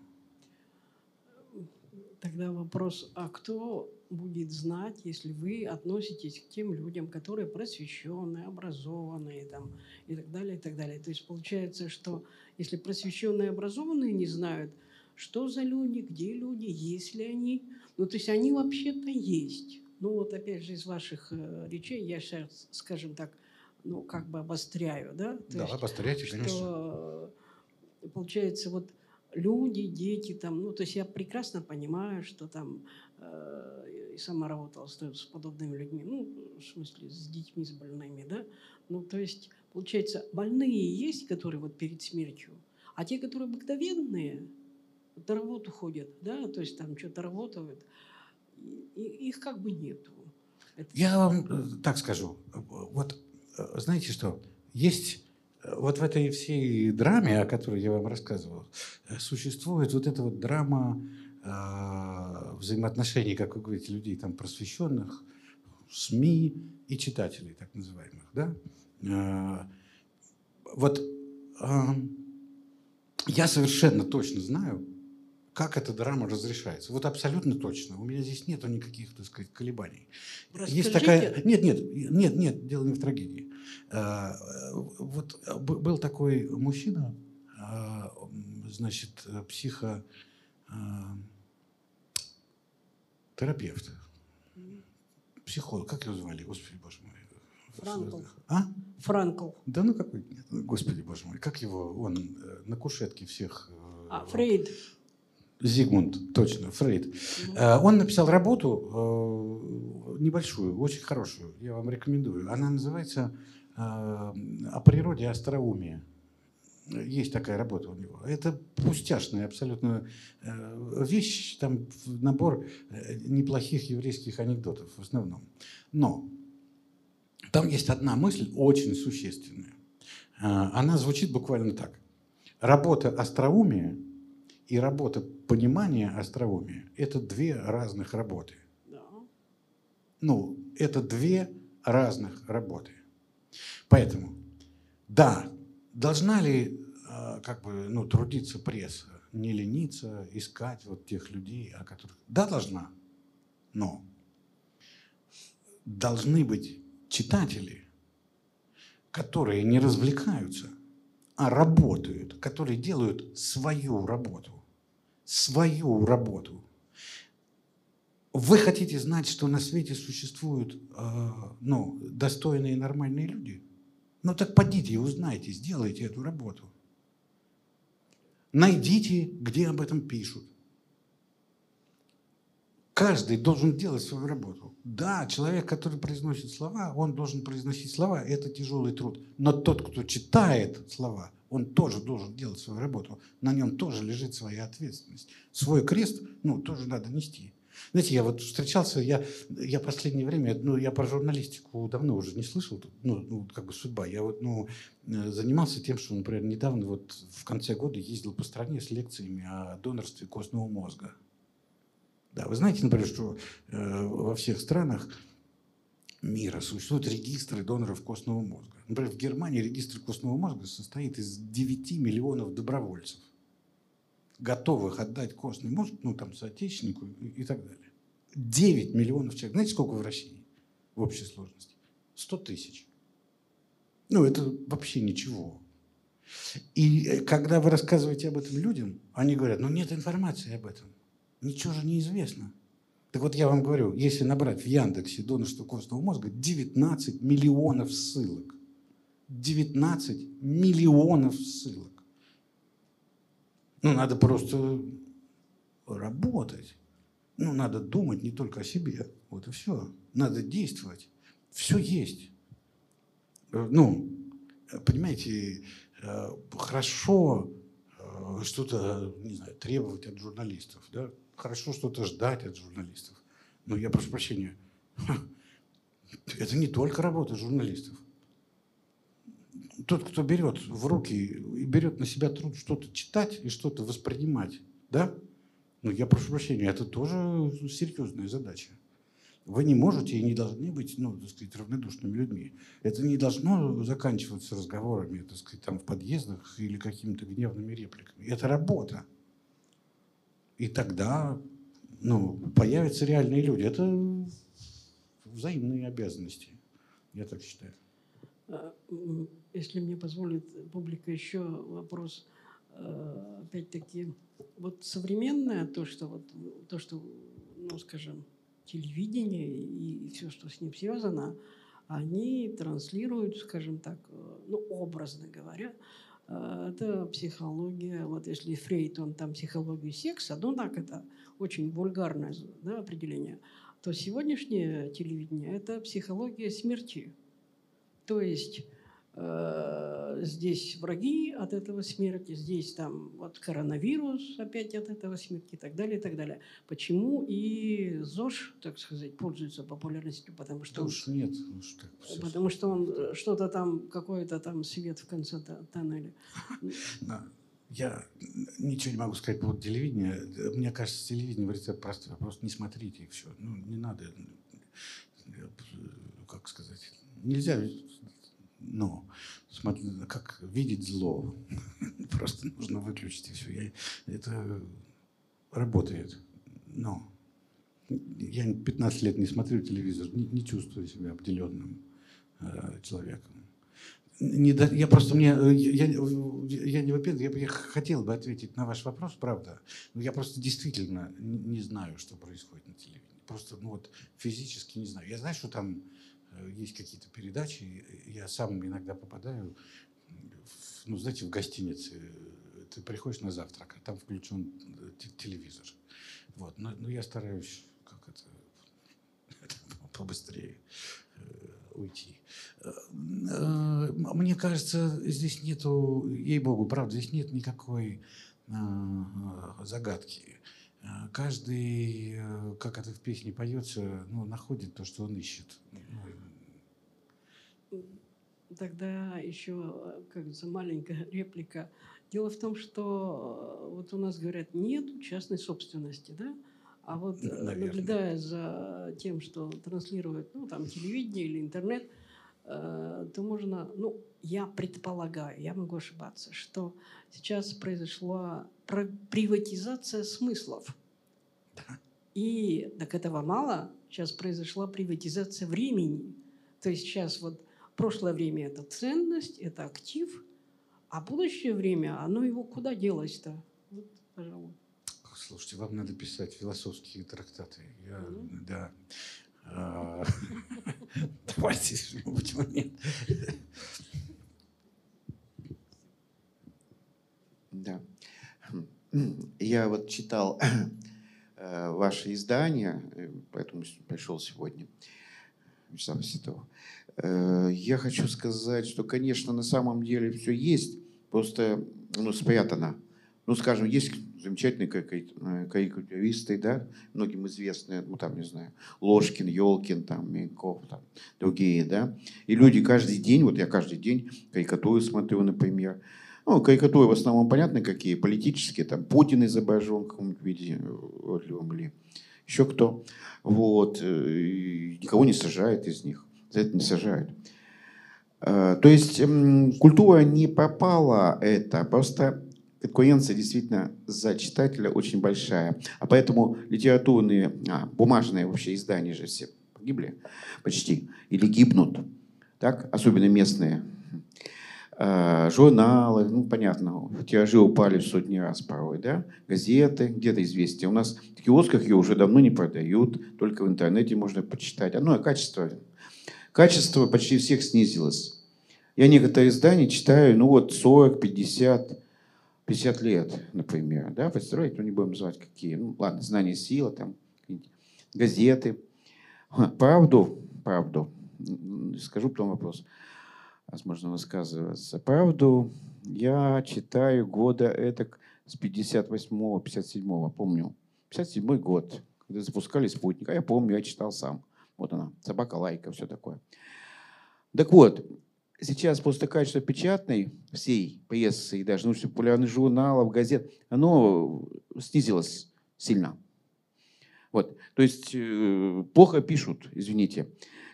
S4: Тогда вопрос, а кто будет знать, если вы относитесь к тем людям, которые просвещенные, образованные там, и так далее, и так далее. То есть получается, что если просвещенные и образованные не знают, что за люди, где люди, есть ли они, ну то есть они вообще-то есть. Ну вот опять же из ваших э, речей я сейчас, скажем так, ну как бы обостряю, да? То есть
S2: повторяйте,
S4: что э, получается вот люди, дети там, ну, то есть я прекрасно понимаю, что там э, и сама работала с, подобными людьми, ну, в смысле, с детьми, с больными, да, ну, то есть, получается, больные есть, которые вот перед смертью, а те, которые обыкновенные, на работу ходят, да, то есть там что-то работают, и, их как бы нету.
S2: Это... Я вам э, так скажу, вот э, знаете что, есть вот в этой всей драме, о которой я вам рассказывал, э, существует вот эта вот драма э, взаимоотношений, как вы говорите, людей там просвещенных, СМИ и читателей, так называемых. Да? Э, вот э, я совершенно точно знаю, как эта драма разрешается. Вот абсолютно точно. У меня здесь нет никаких, так сказать, колебаний.
S4: Расскажите.
S2: Есть такая... Нет, нет, нет, нет, дело не в трагедии. А, вот был такой мужчина, а, значит, психо а, терапевт, психолог, как его звали, господи боже мой.
S4: Франкл.
S2: А?
S4: Франкл.
S2: Да ну какой, господи боже мой, как его, он э, на кушетке всех... Э,
S4: а, Фрейд.
S2: Zigmund, точно, Фрейд. Mm-hmm. Он написал работу э, небольшую, очень хорошую, я вам рекомендую. Она называется э, «О природе остроумия». Есть такая работа у него. Это пустяшная абсолютно вещь, там набор неплохих еврейских анекдотов в основном. Но там есть одна мысль очень существенная. Она звучит буквально так. Работа остроумия – и работа понимания остроумия – это две разных работы.
S4: Да.
S2: Ну, это две разных работы. Поэтому, да, должна ли а, как бы, ну, трудиться пресса, не лениться, искать вот тех людей, о которых... Да, должна, но должны быть читатели, которые не развлекаются, а работают, которые делают свою работу свою работу. Вы хотите знать, что на свете существуют э, ну, достойные и нормальные люди? Ну так подите и узнайте, сделайте эту работу. Найдите, где об этом пишут. Каждый должен делать свою работу. Да, человек, который произносит слова, он должен произносить слова, это тяжелый труд. Но тот, кто читает слова, он тоже должен делать свою работу. На нем тоже лежит своя ответственность. Свой крест, ну, тоже надо нести. Знаете, я вот встречался, я, я последнее время, ну, я про журналистику давно уже не слышал, ну, ну как бы судьба. Я вот, ну, э, занимался тем, что, например, недавно вот в конце года ездил по стране с лекциями о донорстве костного мозга. Да, вы знаете, например, что э, во всех странах мира существуют регистры доноров костного мозга. Например, в Германии регистр костного мозга состоит из 9 миллионов добровольцев, готовых отдать костный мозг, ну там, соотечественнику и, так далее. 9 миллионов человек. Знаете, сколько в России в общей сложности? 100 тысяч. Ну, это вообще ничего. И э, когда вы рассказываете об этом людям, они говорят, ну нет информации об этом. Ничего же не известно. Так вот я вам говорю, если набрать в Яндексе донорство костного мозга, 19 миллионов ссылок. 19 миллионов ссылок. Ну, надо просто работать. Ну, надо думать не только о себе. Вот и все. Надо действовать. Все есть. Э, ну, понимаете, э, хорошо э, что-то, не знаю, требовать от журналистов, да? хорошо что-то ждать от журналистов. Но я прошу прощения, это не только работа журналистов. Тот, кто берет в руки и берет на себя труд что-то читать и что-то воспринимать, да? Ну, я прошу прощения, это тоже серьезная задача. Вы не можете и не должны быть, ну, так сказать, равнодушными людьми. Это не должно заканчиваться разговорами, так сказать, там в подъездах или какими-то гневными репликами. Это работа. И тогда ну, появятся реальные люди. Это взаимные обязанности, я так считаю.
S4: Если мне позволит публика еще вопрос, а, опять-таки, вот современное то, что вот то, что, ну, скажем, телевидение и все, что с ним связано, они транслируют, скажем так, ну, образно говоря, э, это психология. Вот если Фрейд, он там психологию секса, ну так это очень вульгарное да, определение, то сегодняшнее телевидение – это психология смерти. То есть э, здесь враги от этого смерти, здесь там вот коронавирус опять от этого смерти и так далее, и так далее. Почему и ЗОЖ, так сказать, пользуется популярностью? Потому что,
S2: Да уж нет. уж так
S4: потому что он э, что-то там, какой-то там свет в конце тоннеля.
S2: Я ничего не могу сказать по поводу телевидения. Мне кажется, телевидение в рецепт простой. Просто не смотрите и все. Ну, не надо, э, как сказать, нельзя, ну, как видеть зло. Просто нужно выключить и все. это работает. Но я 15 лет не смотрю телевизор, не, не чувствую себя обделенным э, человеком. Не до- я просто мне, э, я, я, я не выпендриваюсь, я, я хотел бы ответить на ваш вопрос, правда. Но я просто действительно не, знаю, что происходит на телевидении. Просто, ну вот, физически не знаю. Я знаю, что там есть какие-то передачи. Я сам иногда попадаю, в, ну, знаете, в гостинице. э, Ты приходишь на завтрак, а там включен э, те- телевизор. Вот. Но, но я стараюсь как это, побыстрее э, уйти. Э, э, Мне кажется, здесь нету, ей-богу, правда, здесь нет никакой э, э, загадки. Э, Каждый, э, как это в песне поется, ну, находит то, что он ищет.
S4: Тогда еще, как говорится, маленькая реплика. Дело в том, что э, вот у нас говорят, нет частной собственности, да? А вот э,
S2: Наверное.
S4: наблюдая за тем, что транслирует, ну, там, телевидение или интернет, э, то можно, ну, я предполагаю, я могу ошибаться, что сейчас произошла про- приватизация смыслов. И так этого мало, сейчас произошла приватизация времени. То есть сейчас вот прошлое время это ценность, это актив, а будущее время, оно его куда делось-то? Вот, пожалуй.
S2: Слушайте, вам надо писать философские трактаты. Я,
S4: Мгм.
S2: да. А, Давайте, почему нет?
S5: Да. Я вот читал э, ваше издание, э, поэтому пришел сегодня. Вячеслав Ситов. Э, Я хочу сказать, что, конечно, на самом деле все есть, просто ну, спрятано. Ну, скажем, есть замечательные карикату- э, карикатуристы, да, многим известные, ну, там, не знаю, Ложкин, Елкин, там, Минков, там, другие, да. И люди каждый день, вот я каждый день карикатуры смотрю, например, ну, карикатуры в основном понятно какие, политические, там Путин изображен в каком-нибудь виде, э, уродливом ли, еще кто. Вот, э, и никого не сажают из них, за это не сажают. Э, То есть культура не пропала это, просто конкуренция действительно за читателя очень большая. А поэтому литературные, а, бумажные вообще издания же все погибли почти, или гибнут, так, особенно местные. Э, журналы, ну, понятно, тиражи упали в сотни раз порой, да, газеты, где-то известия. У нас в киосках ее уже давно не продают, только в интернете можно почитать. А, Ну, а качество, качество почти всех снизилось. Я некоторые издания читаю, ну, вот 40, 50, 50 лет, например, да, представляете, ну, не будем называть какие, ну, ладно, знание сила, там, газеты. Правду, правду, скажу потом вопрос возможно, высказываться. Правду я читаю года это с 58-го, 57-го, помню. 57-й год, когда запускали спутник. А я помню, я читал сам. Вот она, собака лайка, все такое. Так вот, сейчас просто качество печатной всей прессы и даже научно-популярных журналов, газет, оно снизилось сильно. Вот, то есть э, плохо пишут, извините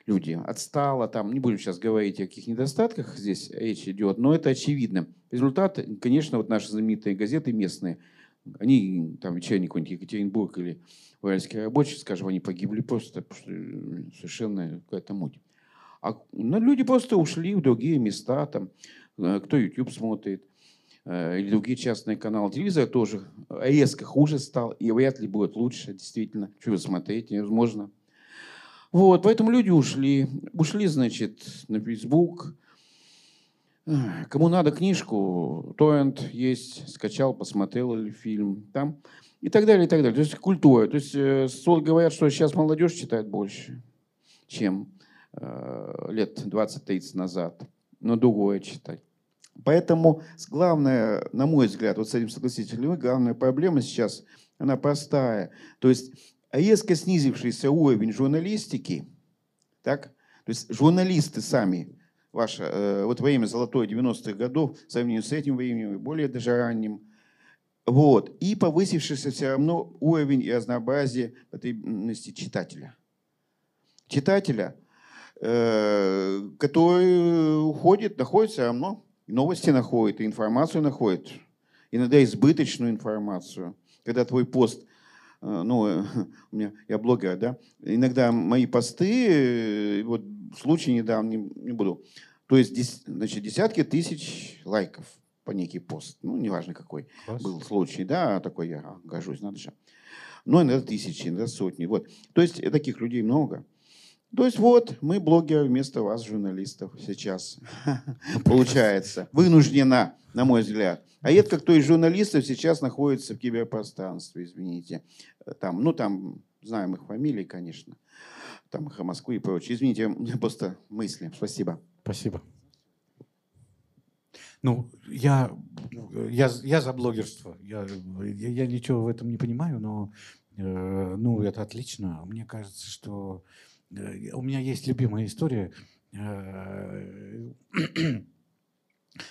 S5: люди. Отстало там, не будем сейчас говорить о каких недостатках здесь речь идет, но это очевидно. Результат, конечно, вот наши знаменитые газеты местные, они, там, вечерний какой-нибудь Екатеринбург или Уральский рабочий, скажем, они погибли просто, э, совершенно какая-то муть. А ну, люди просто ушли в другие места, там, э, кто YouTube смотрит, э, или другие частные каналы. Телевизор тоже резко хуже стал, и вряд ли будет лучше, действительно. Вы смотреть, невозможно. Вот, поэтому люди ушли. Ушли, значит, на Facebook, Кому надо книжку, торрент есть, скачал, посмотрел или фильм там и так далее, и так далее. То есть культура. То есть э, говорят, что сейчас молодежь читает больше, чем э, лет 20-30 назад, но другое читать. Поэтому главное, на мой взгляд, вот с этим согласитесь ли вы, главная проблема сейчас, она простая. То есть резко снизившийся уровень журналистики, так, то есть журналисты сами ваше, э, вот время золотой 90-х годов, в сравнении с этим временем и более даже ранним, вот, и повысившийся все равно уровень и разнообразие потребности читателя. Читателя, э, который уходит, находит все равно, новости находит, информацию находит, иногда избыточную информацию. Когда твой пост э, ну, у меня, я блогер, да, иногда мои посты, вот случай недавно, не, не буду, то есть, значит, десятки тысяч лайков по некий пост. Ну, неважно какой Класс. был случай, да, такой я гожусь, надо же. Ну, иногда тысячи, иногда сотни. Вот. То есть, таких людей много. То есть, вот, мы блогеры вместо вас, журналистов, сейчас. Получается. Вынуждена, на мой взгляд. А редко кто из журналистов сейчас находится в киберпространстве, извините. Там, ну, там, знаем их фамилии, конечно. Там их Москвы и прочее. Извините, просто мысли. Спасибо.
S2: Спасибо. Ну, я, я, я за блогерство. Я, я, я ничего в этом не понимаю, но э, ну, это отлично. Мне кажется, что э, у меня есть любимая история. Э,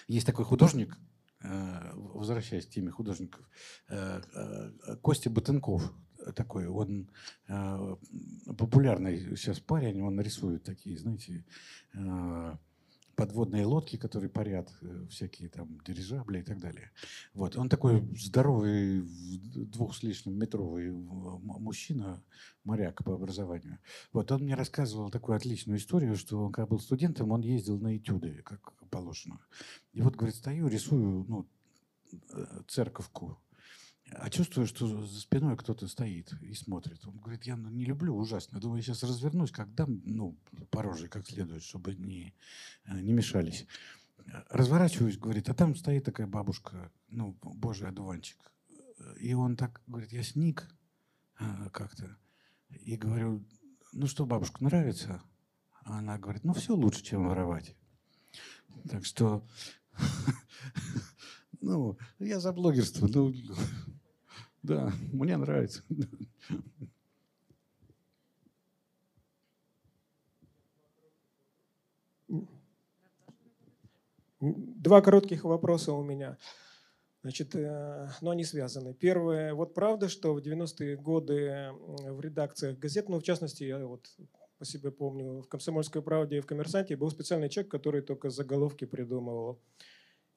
S2: есть такой художник, э, возвращаясь к теме художников, э, э, Костя Батенков такой, он популярный сейчас парень, он рисует такие, знаете, подводные лодки, которые парят, э, всякие там дирижабли и так далее. Вот. Он такой здоровый, двух с лишним метровый мужчина, моряк по образованию. Вот он мне рассказывал такую отличную историю, что он, когда был студентом, он ездил на этюды, как положено. И вот, говорит, стою, рисую ну, церковку а чувствую, что за спиной кто-то стоит и смотрит. Он говорит, я не люблю ужасно. Думаю, я сейчас развернусь, как дам, ну, по роже как следует, чтобы не, э, не мешались. Разворачиваюсь, говорит, а там стоит такая бабушка, ну, божий одуванчик. И он так говорит, я сник а, как-то. И говорю, ну что, бабушка, нравится? А она говорит, ну все лучше, чем воровать. Так что, ну, я за блогерство. Ну, да, мне нравится.
S6: Два коротких вопроса у меня. Значит, э, но они связаны. Первое, вот правда, что в 90-е годы в редакциях газет, ну, в частности, я вот по себе помню, в «Комсомольской правде» и в «Коммерсанте» был специальный человек, который только заголовки придумывал.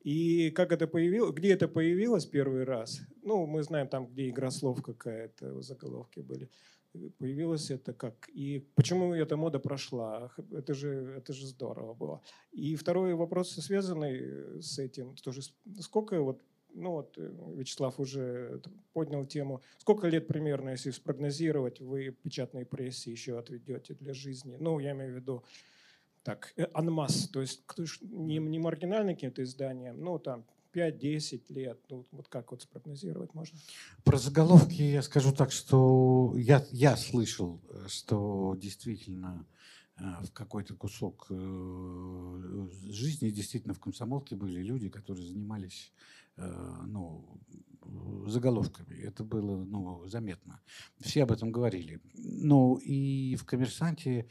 S6: И как это появилось, где это появилось первый раз? Ну, мы знаем там, где игра слов какая-то, заголовки были. Появилось это как? И почему эта мода прошла? Это же, это же здорово было. И второй вопрос, связанный с этим, тоже сколько вот ну вот э, Вячеслав уже поднял тему. Сколько лет примерно, если спрогнозировать, вы печатной прессе еще отведете для жизни? Ну, я имею в виду так, э, анмас, то есть не, не маргинальные какие-то издания, ну там 5-10 лет, ну, вот как вот спрогнозировать можно?
S2: Про заголовки я скажу так, что я, я слышал, что действительно э, в какой-то кусок э, жизни действительно в комсомолке были люди, которые занимались ну, заголовками. Это было ну, заметно. Все об этом говорили. Ну и в «Коммерсанте»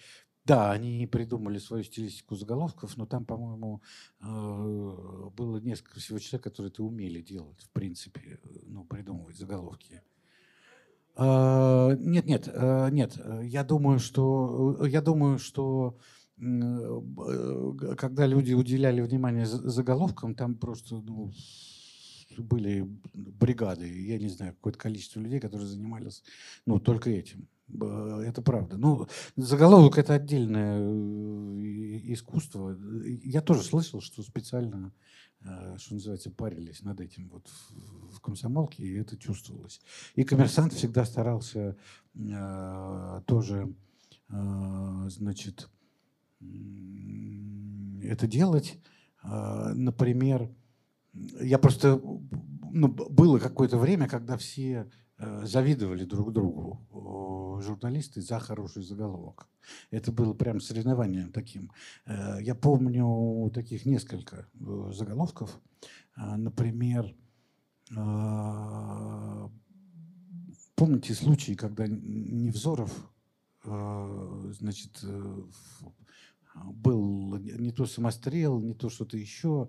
S2: Да, они придумали свою стилистику заголовков, но там, по-моему, э, было несколько всего человек, которые это умели делать, в принципе, ну, придумывать заголовки. А, нет, нет, э, нет. Я думаю, что я думаю, что когда люди уделяли внимание заголовкам, там просто ну, были бригады, я не знаю, какое-то количество людей, которые занимались ну, только этим. Это правда. Ну, заголовок это отдельное э, искусство. Я тоже слышал, что специально, э, что называется, парились над этим вот в комсомолке, и это чувствовалось. И коммерсант всегда старался э, тоже, значит, это делать. Например, я просто... Ну, было какое-то время, когда все завидовали друг другу, журналисты, за хороший заголовок. Это было прям соревнованием таким. Э, я помню таких несколько заголовков. Например, помните случаи, когда Невзоров значит, был не то самострел, не то что-то еще,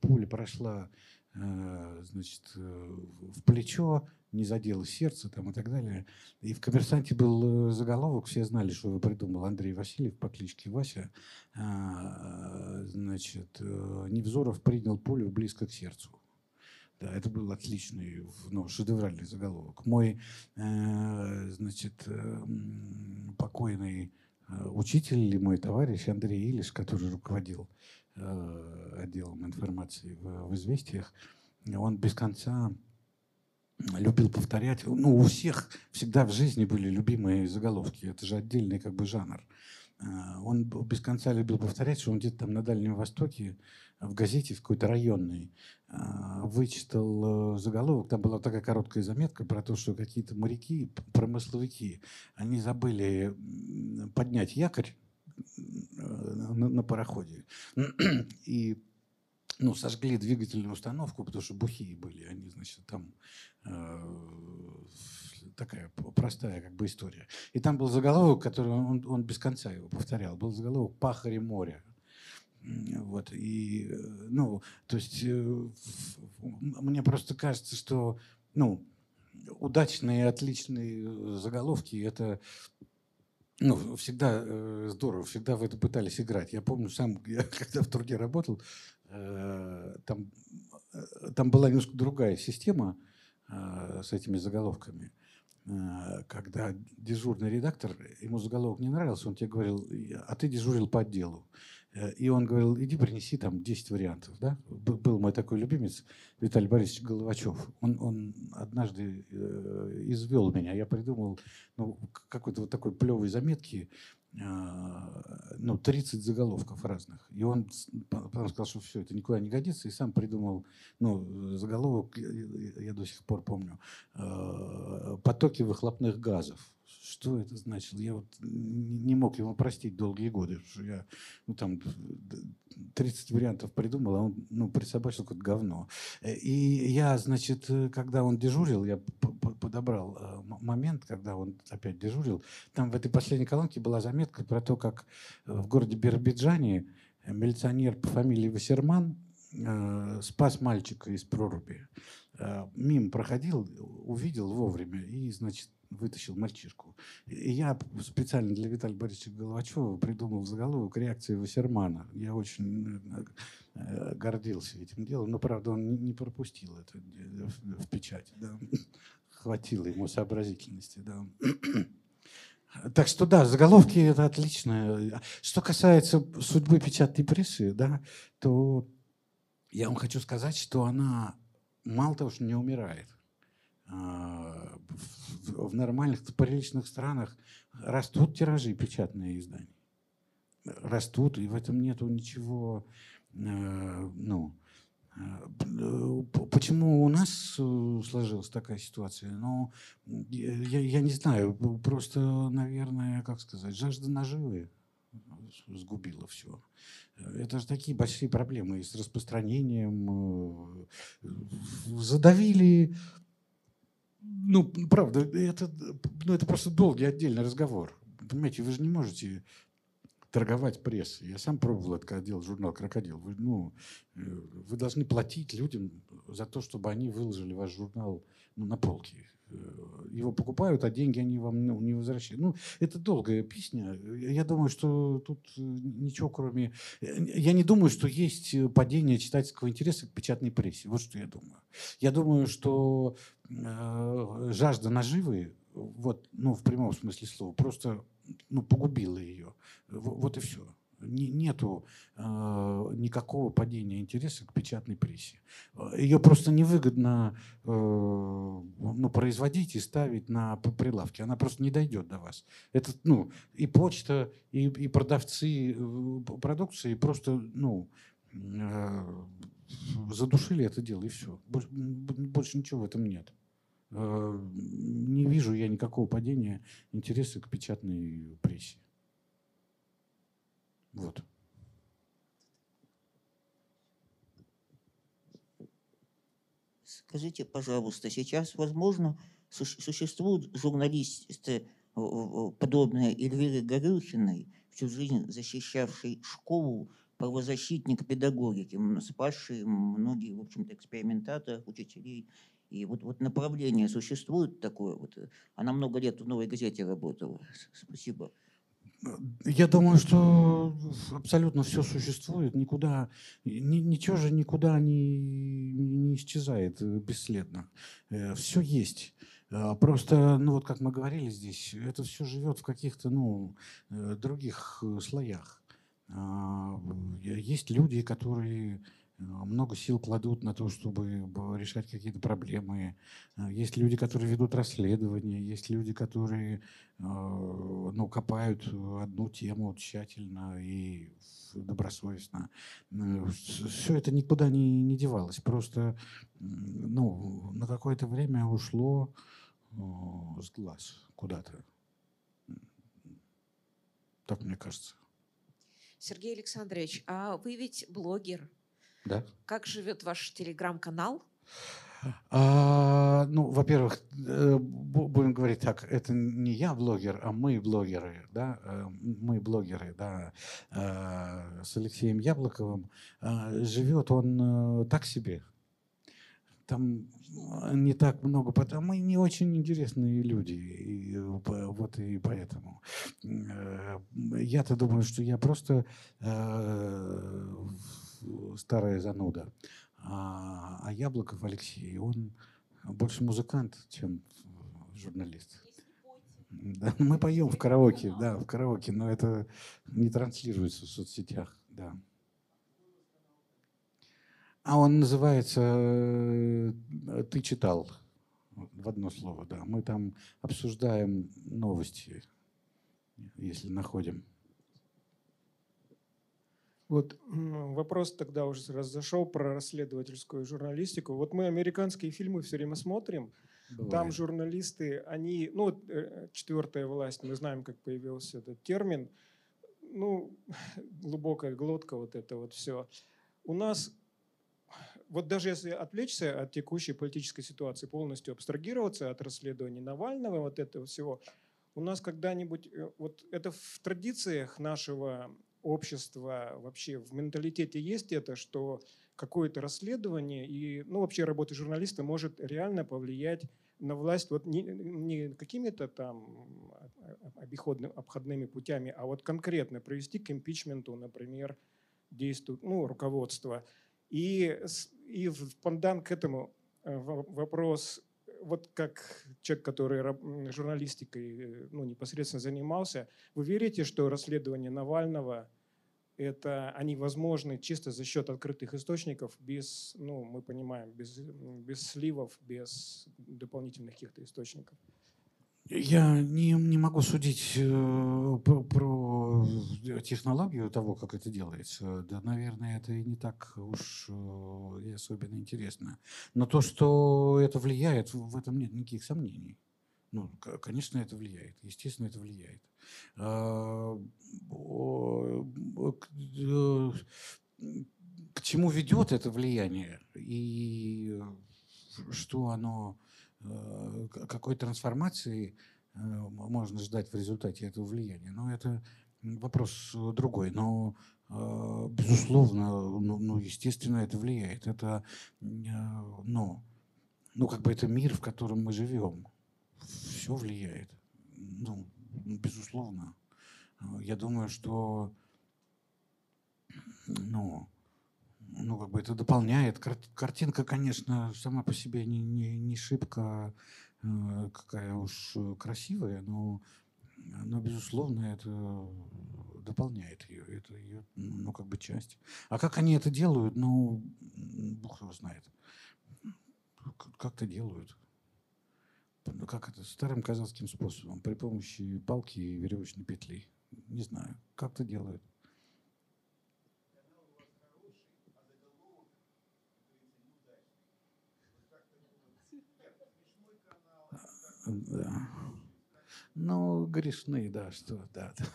S2: пуля прошла э, значит, э, в плечо, не задела сердце там, и так далее. И в «Коммерсанте» был э, заголовок, все знали, что его придумал Андрей Васильев по кличке Вася. А, значит, Невзоров принял пулю близко к сердцу. Да, это был отличный, ну, шедевральный заголовок. Мой, значит, покойный учитель или мой товарищ Андрей Илиш, который руководил Э, отделом информации в, в «Известиях», он без конца любил повторять. Ну, у всех всегда в жизни были любимые заголовки. Это же отдельный как бы жанр. Э, он без конца любил повторять, что он где-то там на Дальнем Востоке в газете в какой-то районной э, вычитал заголовок. Там была такая короткая заметка про то, что какие-то моряки, промысловики, они забыли поднять якорь Э, на, на пароходе. И ну, сожгли двигательную установку, потому что бухие были. Они, значит, там э, такая простая как бы история. И там был заголовок, который он, он без конца его повторял. Был заголовок «Пахари моря». Вот, и, э, ну, то есть э, мне просто кажется, что, ну, удачные, отличные заголовки – это ну, всегда э, здорово, всегда в это пытались играть. Я помню сам, я, когда в труде работал, э, там, э, там была немножко другая система э, с этими заголовками. Э, когда дежурный редактор, ему заголовок не нравился, он тебе говорил, а ты дежурил по отделу. Э, и он говорил, иди принеси там 10 вариантов. Да? Был мой такой любимец Виталий Борисович Головачев. Он, он однажды э, извел меня. Я придумал ну, какой-то вот такой плевой заметки, э, ну, 30 заголовков разных. И он потом сказал, что все, это никуда не годится, и сам придумал ну, заголовок, я, до сих пор помню, «Потоки выхлопных газов» что это значило? Я вот не мог ему простить долгие годы. Что я, ну, там 30 вариантов придумал, а он ну, присобачил как говно. И я, значит, когда он дежурил, я подобрал э, момент, когда он опять дежурил. Там в этой последней колонке была заметка про то, как в городе Биробиджане милиционер по фамилии Вассерман э, спас мальчика из проруби. Э, мим проходил, увидел вовремя и, значит, вытащил мальчишку. И я специально для Виталия Борисовича Головачева придумал заголовок «Реакция Вассермана». Я очень э, гордился этим делом, но, правда, он не пропустил это в печать. Да. Хватило ему сообразительности. Да. Так что да, заголовки это отлично. Что касается судьбы печатной прессы, да, то я вам хочу сказать, что она мало того, что не умирает, в нормальных, приличных странах растут тиражи печатные издания. Растут, и в этом нету ничего, э, ну, э, Почему у нас э, сложилась такая ситуация? Ну, я, я не знаю, просто, наверное, как сказать, жажда наживы сгубила все. Это же такие большие проблемы и с распространением. Задавили ну, правда, это, ну, это просто долгий отдельный разговор. Понимаете, вы же не можете торговать прессой. Я сам пробовал это, когда делал журнал «Крокодил». Вы, ну, э, вы должны платить людям за то, чтобы они выложили ваш журнал ну, на полке. Э, его покупают, а деньги они вам ну, не возвращают. Ну, это долгая песня. Я думаю, что тут э, ничего кроме... Я не думаю, что есть падение читательского интереса к печатной прессе. Вот что я думаю. Я думаю, что э, жажда наживы, вот, ну, в прямом смысле слова, просто ну, погубила ее. Вот и все нету э, никакого падения интереса к печатной прессе. Ее просто невыгодно э, ну, производить и ставить на прилавки. Она просто не дойдет до вас. Это ну, и почта, и, и продавцы э, продукции просто ну, э, задушили это дело, и все. Больше, больше ничего в этом нет. Э, не вижу я никакого падения интереса к печатной прессе. Вот.
S7: Скажите, пожалуйста, сейчас, возможно, существуют журналисты, подобные Эльвире Горюхиной, всю жизнь защищавшей школу, правозащитник педагогики, спасший многие, в общем-то, экспериментаторов, учителей. И вот, вот направление существует такое. Вот. Она много лет в «Новой газете» работала. Спасибо.
S2: Я думаю, что абсолютно все существует, никуда, ни, ничего же никуда не, не исчезает бесследно. Э, все есть. Э, просто, ну вот как мы говорили здесь, это все живет в каких-то ну, э, других слоях. А, есть люди, которые много сил кладут на то, чтобы решать какие-то проблемы. А, есть люди, которые ведут расследования, есть люди, которые ну, копают одну тему тщательно и добросовестно. Все это никуда не, не девалось. Просто ну, на какое-то время ушло с глаз куда-то. Так мне кажется.
S8: Сергей Александрович, а вы ведь блогер.
S2: Да.
S8: Как живет ваш телеграм-канал?
S2: А, ну, во-первых, э, будем говорить так, это не я блогер, а мы блогеры, да, э, мы блогеры, да, э, с Алексеем Яблоковым. Живет он так себе, там не так много, потому мы не очень интересные люди, и, вот и поэтому. Я-то думаю, что я просто старая зануда. А, а Яблоков Алексей, он больше музыкант, чем журналист. Да, мы поем в караоке, да, в караоке, но это не транслируется в соцсетях, да. А он называется э, «Ты читал» в одно слово, да. Мы там обсуждаем новости, если находим.
S6: Вот вопрос тогда уже раз зашел про расследовательскую журналистику. Вот мы американские фильмы все время смотрим. Бывает. Там журналисты, они, ну, э, четвертая власть, мы знаем, как появился этот термин. Ну, глубокая глотка, вот это вот все. У нас, вот даже если отвлечься от текущей политической ситуации, полностью абстрагироваться от расследования Навального, вот этого всего, у нас когда-нибудь, э, вот это в традициях нашего общества, вообще в менталитете есть это, что какое-то расследование и ну, вообще работа журналиста может реально повлиять на власть вот не, не какими-то там обиходными, обходными путями, а вот конкретно провести к импичменту, например, действует ну, руководство. И, и в пандан к этому э, вопрос, вот как человек, который журналистикой э, ну, непосредственно занимался, вы верите, что расследование Навального это они возможны чисто за счет открытых источников, без, ну, мы понимаем, без, без сливов, без дополнительных каких-то источников.
S2: Я не, не могу судить э, про, про технологию того, как это делается. Да, наверное, это и не так уж э, и особенно интересно. Но то, что это влияет, в этом нет никаких сомнений. Ну, конечно, это влияет. Естественно, это влияет. А, к чему ведет это влияние и что оно, э, какой трансформации э, можно ждать в результате этого влияния. Но это вопрос другой. Но, э, безусловно, ну, ну, естественно, это влияет. Это, ну, ну, как бы это мир, в котором мы живем все влияет. Ну, безусловно. Я думаю, что ну, ну, как бы это дополняет. Картинка, конечно, сама по себе не, не, не шибко э, какая уж красивая, но, но, безусловно, это дополняет ее. Это ее, ну, как бы часть. А как они это делают, ну, бог его знает. Как-то делают. Ну, как это, старым казахским способом, при помощи палки и веревочной петли. Не знаю, как это делают. Да. Ну, грешны, да, что, да, да.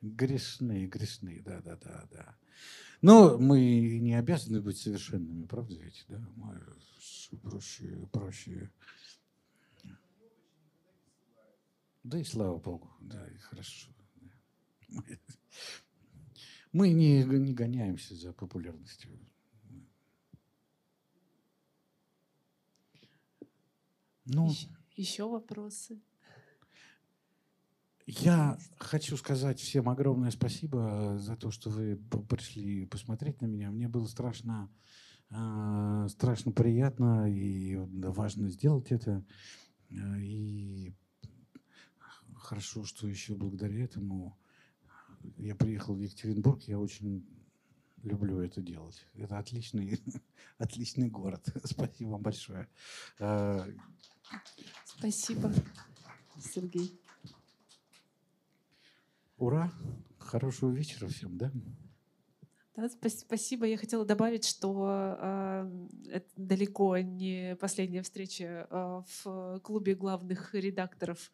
S2: Грешны, грешны, да, да, да, да. Но мы не обязаны быть совершенными, правда ведь, да? Мы проще, проще. Да и слава Богу, да, и хорошо. Мы не, не гоняемся за популярностью. Ну,
S1: Еще вопросы?
S2: Я хочу сказать всем огромное спасибо за то, что вы пришли посмотреть на меня. Мне было страшно, а, страшно приятно и важно сделать это. А, И хорошо, что еще благодаря этому я приехал в Екатеринбург. Я очень люблю это делать. Это отличный, отличный город. Спасибо вам большое.
S1: Спасибо, Сергей.
S2: Ура! Хорошего вечера всем, да?
S1: Да, спас- спасибо. Я хотела добавить, что э, это далеко не последняя встреча э, в клубе главных редакторов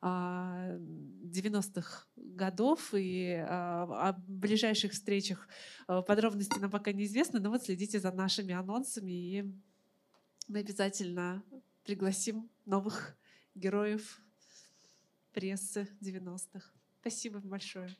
S1: а, 90-х годов. И э, о ближайших встречах э, подробности нам пока неизвестны, но вот следите за нашими анонсами, и мы обязательно пригласим новых героев прессы 90-х. Спасибо большое.